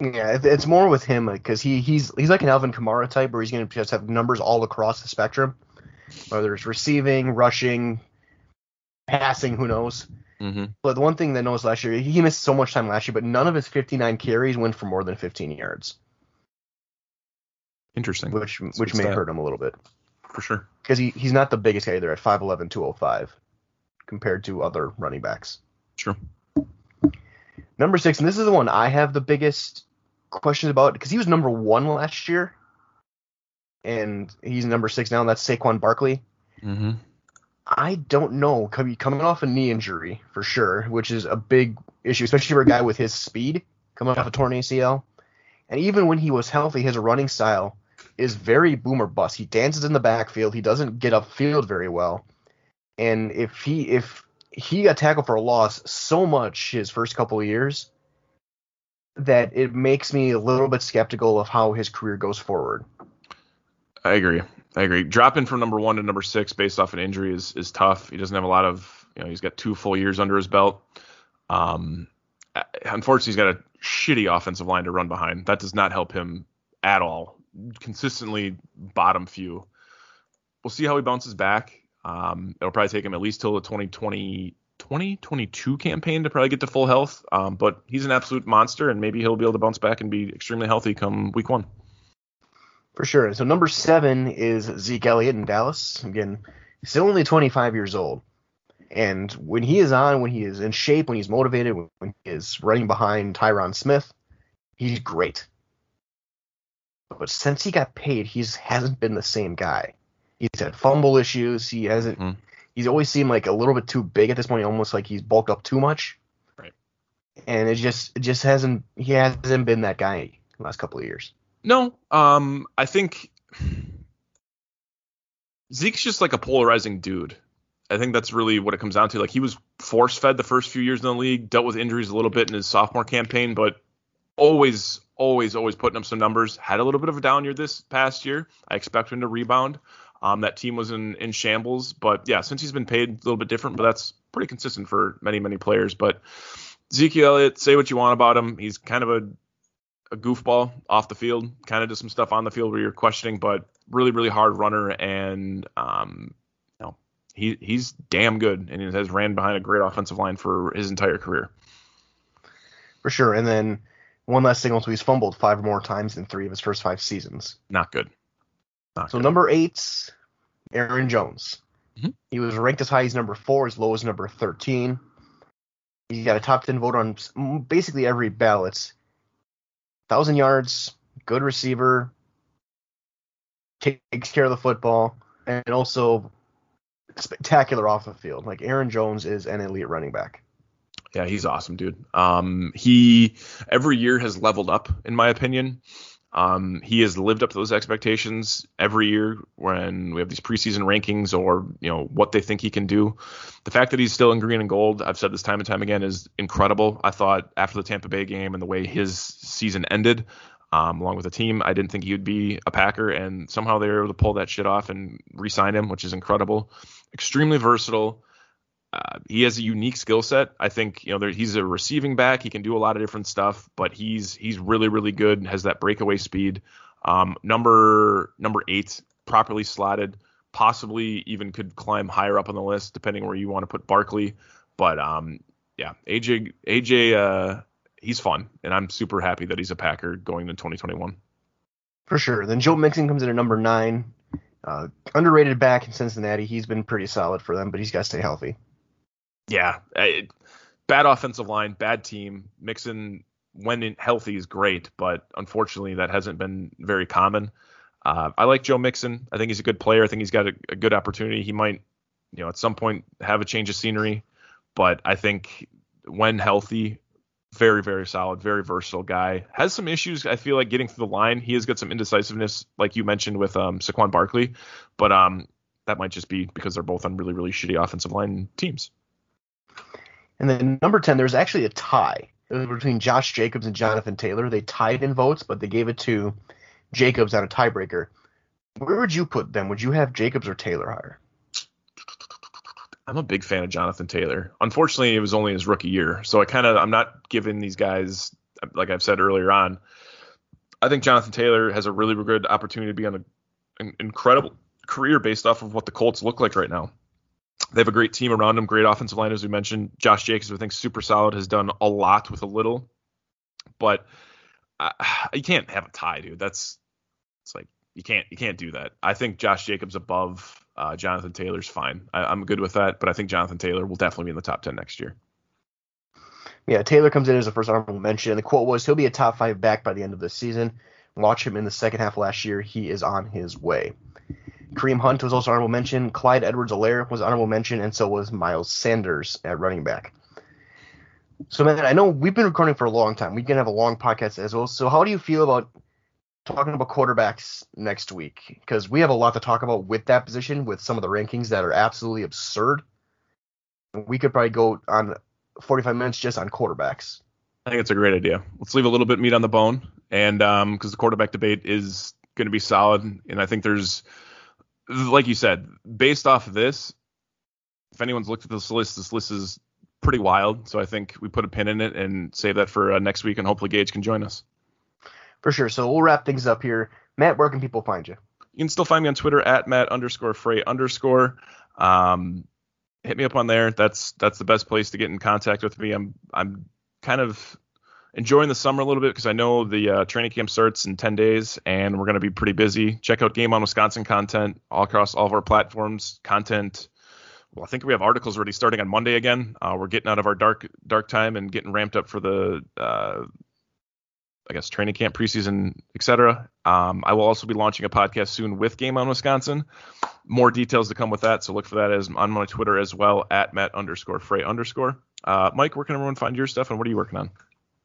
Yeah, it's more with him because he he's he's like an Alvin Kamara type, where he's going to just have numbers all across the spectrum, whether it's receiving, rushing, passing, who knows. Mm-hmm. But the one thing that knows last year, he missed so much time last year, but none of his 59 carries went for more than 15 yards, Interesting. which a which may stat. hurt him a little bit for sure. because he, he's not the biggest guy either at 5'11", 205 compared to other running backs. True. Number six, and this is the one I have the biggest questions about because he was number one last year, and he's number six now. And that's Saquon Barkley. Mm-hmm. I don't know, coming off a knee injury for sure, which is a big issue, especially for a guy with his speed coming off a torn ACL. And even when he was healthy, his running style is very boomer bust. He dances in the backfield. He doesn't get upfield very well. And if he if he got tackled for a loss so much his first couple of years that it makes me a little bit skeptical of how his career goes forward. I agree. I agree. Dropping from number one to number six based off an injury is is tough. He doesn't have a lot of you know he's got two full years under his belt. Um, unfortunately, he's got a shitty offensive line to run behind. That does not help him at all. Consistently bottom few. We'll see how he bounces back. Um, it'll probably take him at least till the 2020 2022 campaign to probably get to full health. Um, but he's an absolute monster, and maybe he'll be able to bounce back and be extremely healthy come week one. For sure. So number seven is Zeke Elliott in Dallas. Again, he's still only 25 years old. And when he is on, when he is in shape, when he's motivated, when he is running behind Tyron Smith, he's great. But since he got paid, he's hasn't been the same guy. He's had fumble issues. He hasn't. Mhm. He's always seemed like a little bit too big at this point, almost like he's bulked up too much. Right. and it just it just hasn't he hasn't been that guy the last couple of years. No, um, I think Zeke's just like a polarizing dude. I think that's really what it comes down to. Like he was force fed the first few years in the league, dealt with injuries a little bit in his sophomore campaign, but always, always, always putting up some numbers. Had a little bit of a down year this past year. I expect him to rebound. Um, that team was in in shambles, but yeah, since he's been paid a little bit different, but that's pretty consistent for many many players. But Ezekiel Elliott, say what you want about him, he's kind of a a goofball off the field, kind of does some stuff on the field where you're questioning, but really, really hard runner, and um, you know, he he's damn good, and he has ran behind a great offensive line for his entire career. For sure. And then one last thing also he's fumbled five or more times in three of his first five seasons. Not good. Not So good. number eight's Aaron Jones. Mhm. He was ranked as high as number four, as low as number thirteen. He got a top ten vote on basically every ballot. Thousand yards, good receiver, takes care of the football, and also spectacular off the field. Like Aaron Jones is an elite running back. Yeah, he's awesome, dude. Um, he every year has leveled up, in my opinion. Um, he has lived up to those expectations every year when we have these preseason rankings or you know what they think he can do. The fact that he's still in green and gold, I've said this time and time again, is incredible. I thought after the Tampa Bay game and the way his season ended, um, along with the team, I didn't think he would be a Packer, and somehow they were able to pull that shit off and re-sign him, which is incredible. Extremely versatile. Uh, he has a unique skill set. I think you know there, he's a receiving back. He can do a lot of different stuff, but he's he's really really good. And has that breakaway speed. Um, number number eight, properly slotted, possibly even could climb higher up on the list depending where you want to put Barkley. But um, yeah, AJ AJ uh, he's fun, and I'm super happy that he's a Packer going into 2021. For sure. Then Joe Mixon comes in at number nine. Uh, underrated back in Cincinnati. He's been pretty solid for them, but he's got to stay healthy. Yeah, bad offensive line, bad team. Mixon, when healthy, is great, but unfortunately, that hasn't been very common. Uh, I like Joe Mixon. I think he's a good player. I think he's got a, a good opportunity. He might, you know, at some point have a change of scenery, but I think when healthy, very, very solid, very versatile guy. Has some issues, I feel like, getting through the line. He has got some indecisiveness, like you mentioned with um, Saquon Barkley, but um, that might just be because they're both on really, really shitty offensive line teams. And then number 10, there's actually a tie. Between Josh Jacobs and Jonathan Taylor. They tied in votes, but they gave it to Jacobs on a tiebreaker. Where would you put them? Would you have Jacobs or Taylor higher? I'm a big fan of Jonathan Taylor. Unfortunately, it was only his rookie year, so I kind of I'm not giving these guys like I've said earlier on. I think Jonathan Taylor has a really good opportunity to be on a, an incredible career based off of what the Colts look like right now. They have a great team around him, great offensive line as we mentioned. Josh Jacobs, I think, super solid, has done a lot with a little, but uh, you can't have a tie, dude. That's it's like you can't you can't do that. I think Josh Jacobs above uh, Jonathan Taylor's fine. I, I'm good with that, but I think Jonathan Taylor will definitely be in the top ten next year. Yeah, Taylor comes in as a first honorable mention. And the quote was, he'll be a top five back by the end of the season. Watch him in the second half last year. He is on his way. Kareem Hunt was also honorable mention. Clyde Edwards-Helaire was honorable mention, and so was Miles Sanders at running back. So, man, I know we've been recording for a long time. We can have a long podcast as well. So, how do you feel about talking about quarterbacks next week? Because we have a lot to talk about with that position, with some of the rankings that are absolutely absurd. We could probably go on 45 minutes just on quarterbacks. I think it's a great idea. Let's leave a little bit meat on the bone, and um, because the quarterback debate is going to be solid, and I think there's, like you said, based off of this, if anyone's looked at this list, this list is pretty wild. So I think we put a pin in it and save that for uh, next week, and hopefully Gage can join us. For sure. So we'll wrap things up here. Matt, where can people find you? You can still find me on Twitter at Matt underscore Frey underscore. Um, hit me up on there. That's that's the best place to get in contact with me. I'm I'm kind of enjoying the summer a little bit because I know the uh, training camp starts in 10 days and we're going to be pretty busy. Check out Game on Wisconsin content all across all of our platforms. Content. Well, I think we have articles already starting on Monday again. Uh, we're getting out of our dark dark time and getting ramped up for the uh, I guess training camp, preseason, etc. Um, I will also be launching a podcast soon with Game on Wisconsin. More details to come with that, so look for that as on my Twitter as well at Matt underscore Frey underscore. Uh, Mike, where can everyone find your stuff and what are you working on?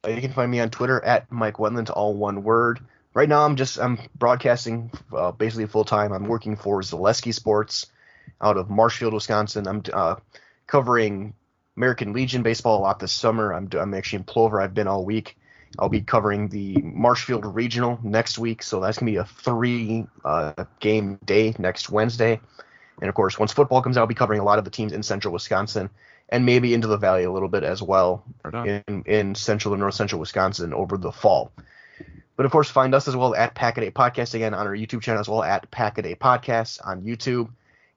Uh, you can find me on Twitter at Mike Wendland, all one word. Right now, I'm just I'm broadcasting uh, basically full time. I'm working for Zaleski Sports out of Marshfield, Wisconsin. I'm uh, covering American Legion baseball a lot this summer. I'm I'm actually in Plover. I've been all week. I'll be covering the Marshfield Regional next week, so that's gonna be a three uh, game day next Wednesday. And of course, once football comes out, I'll be covering a lot of the teams in Central Wisconsin and maybe into the Valley a little bit as well in in Central and North Central Wisconsin over the fall. But of course, find us as well at Pack a Day Podcast again on our YouTube channel as well at Pack a Day Podcast on YouTube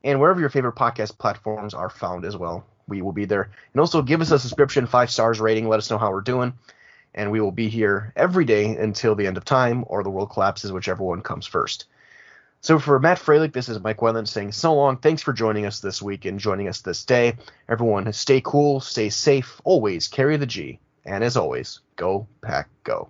and wherever your favorite podcast platforms are found as well. We will be there. And also give us a subscription, five stars rating. Let us know how we're doing. And we will be here every day until the end of time or the world collapses, whichever one comes first. So for Matt Freilich, this is Mike Wendland saying so long. Thanks for joining us this week and joining us this day. Everyone, stay cool, stay safe, always carry the G. And as always, go, pack, go.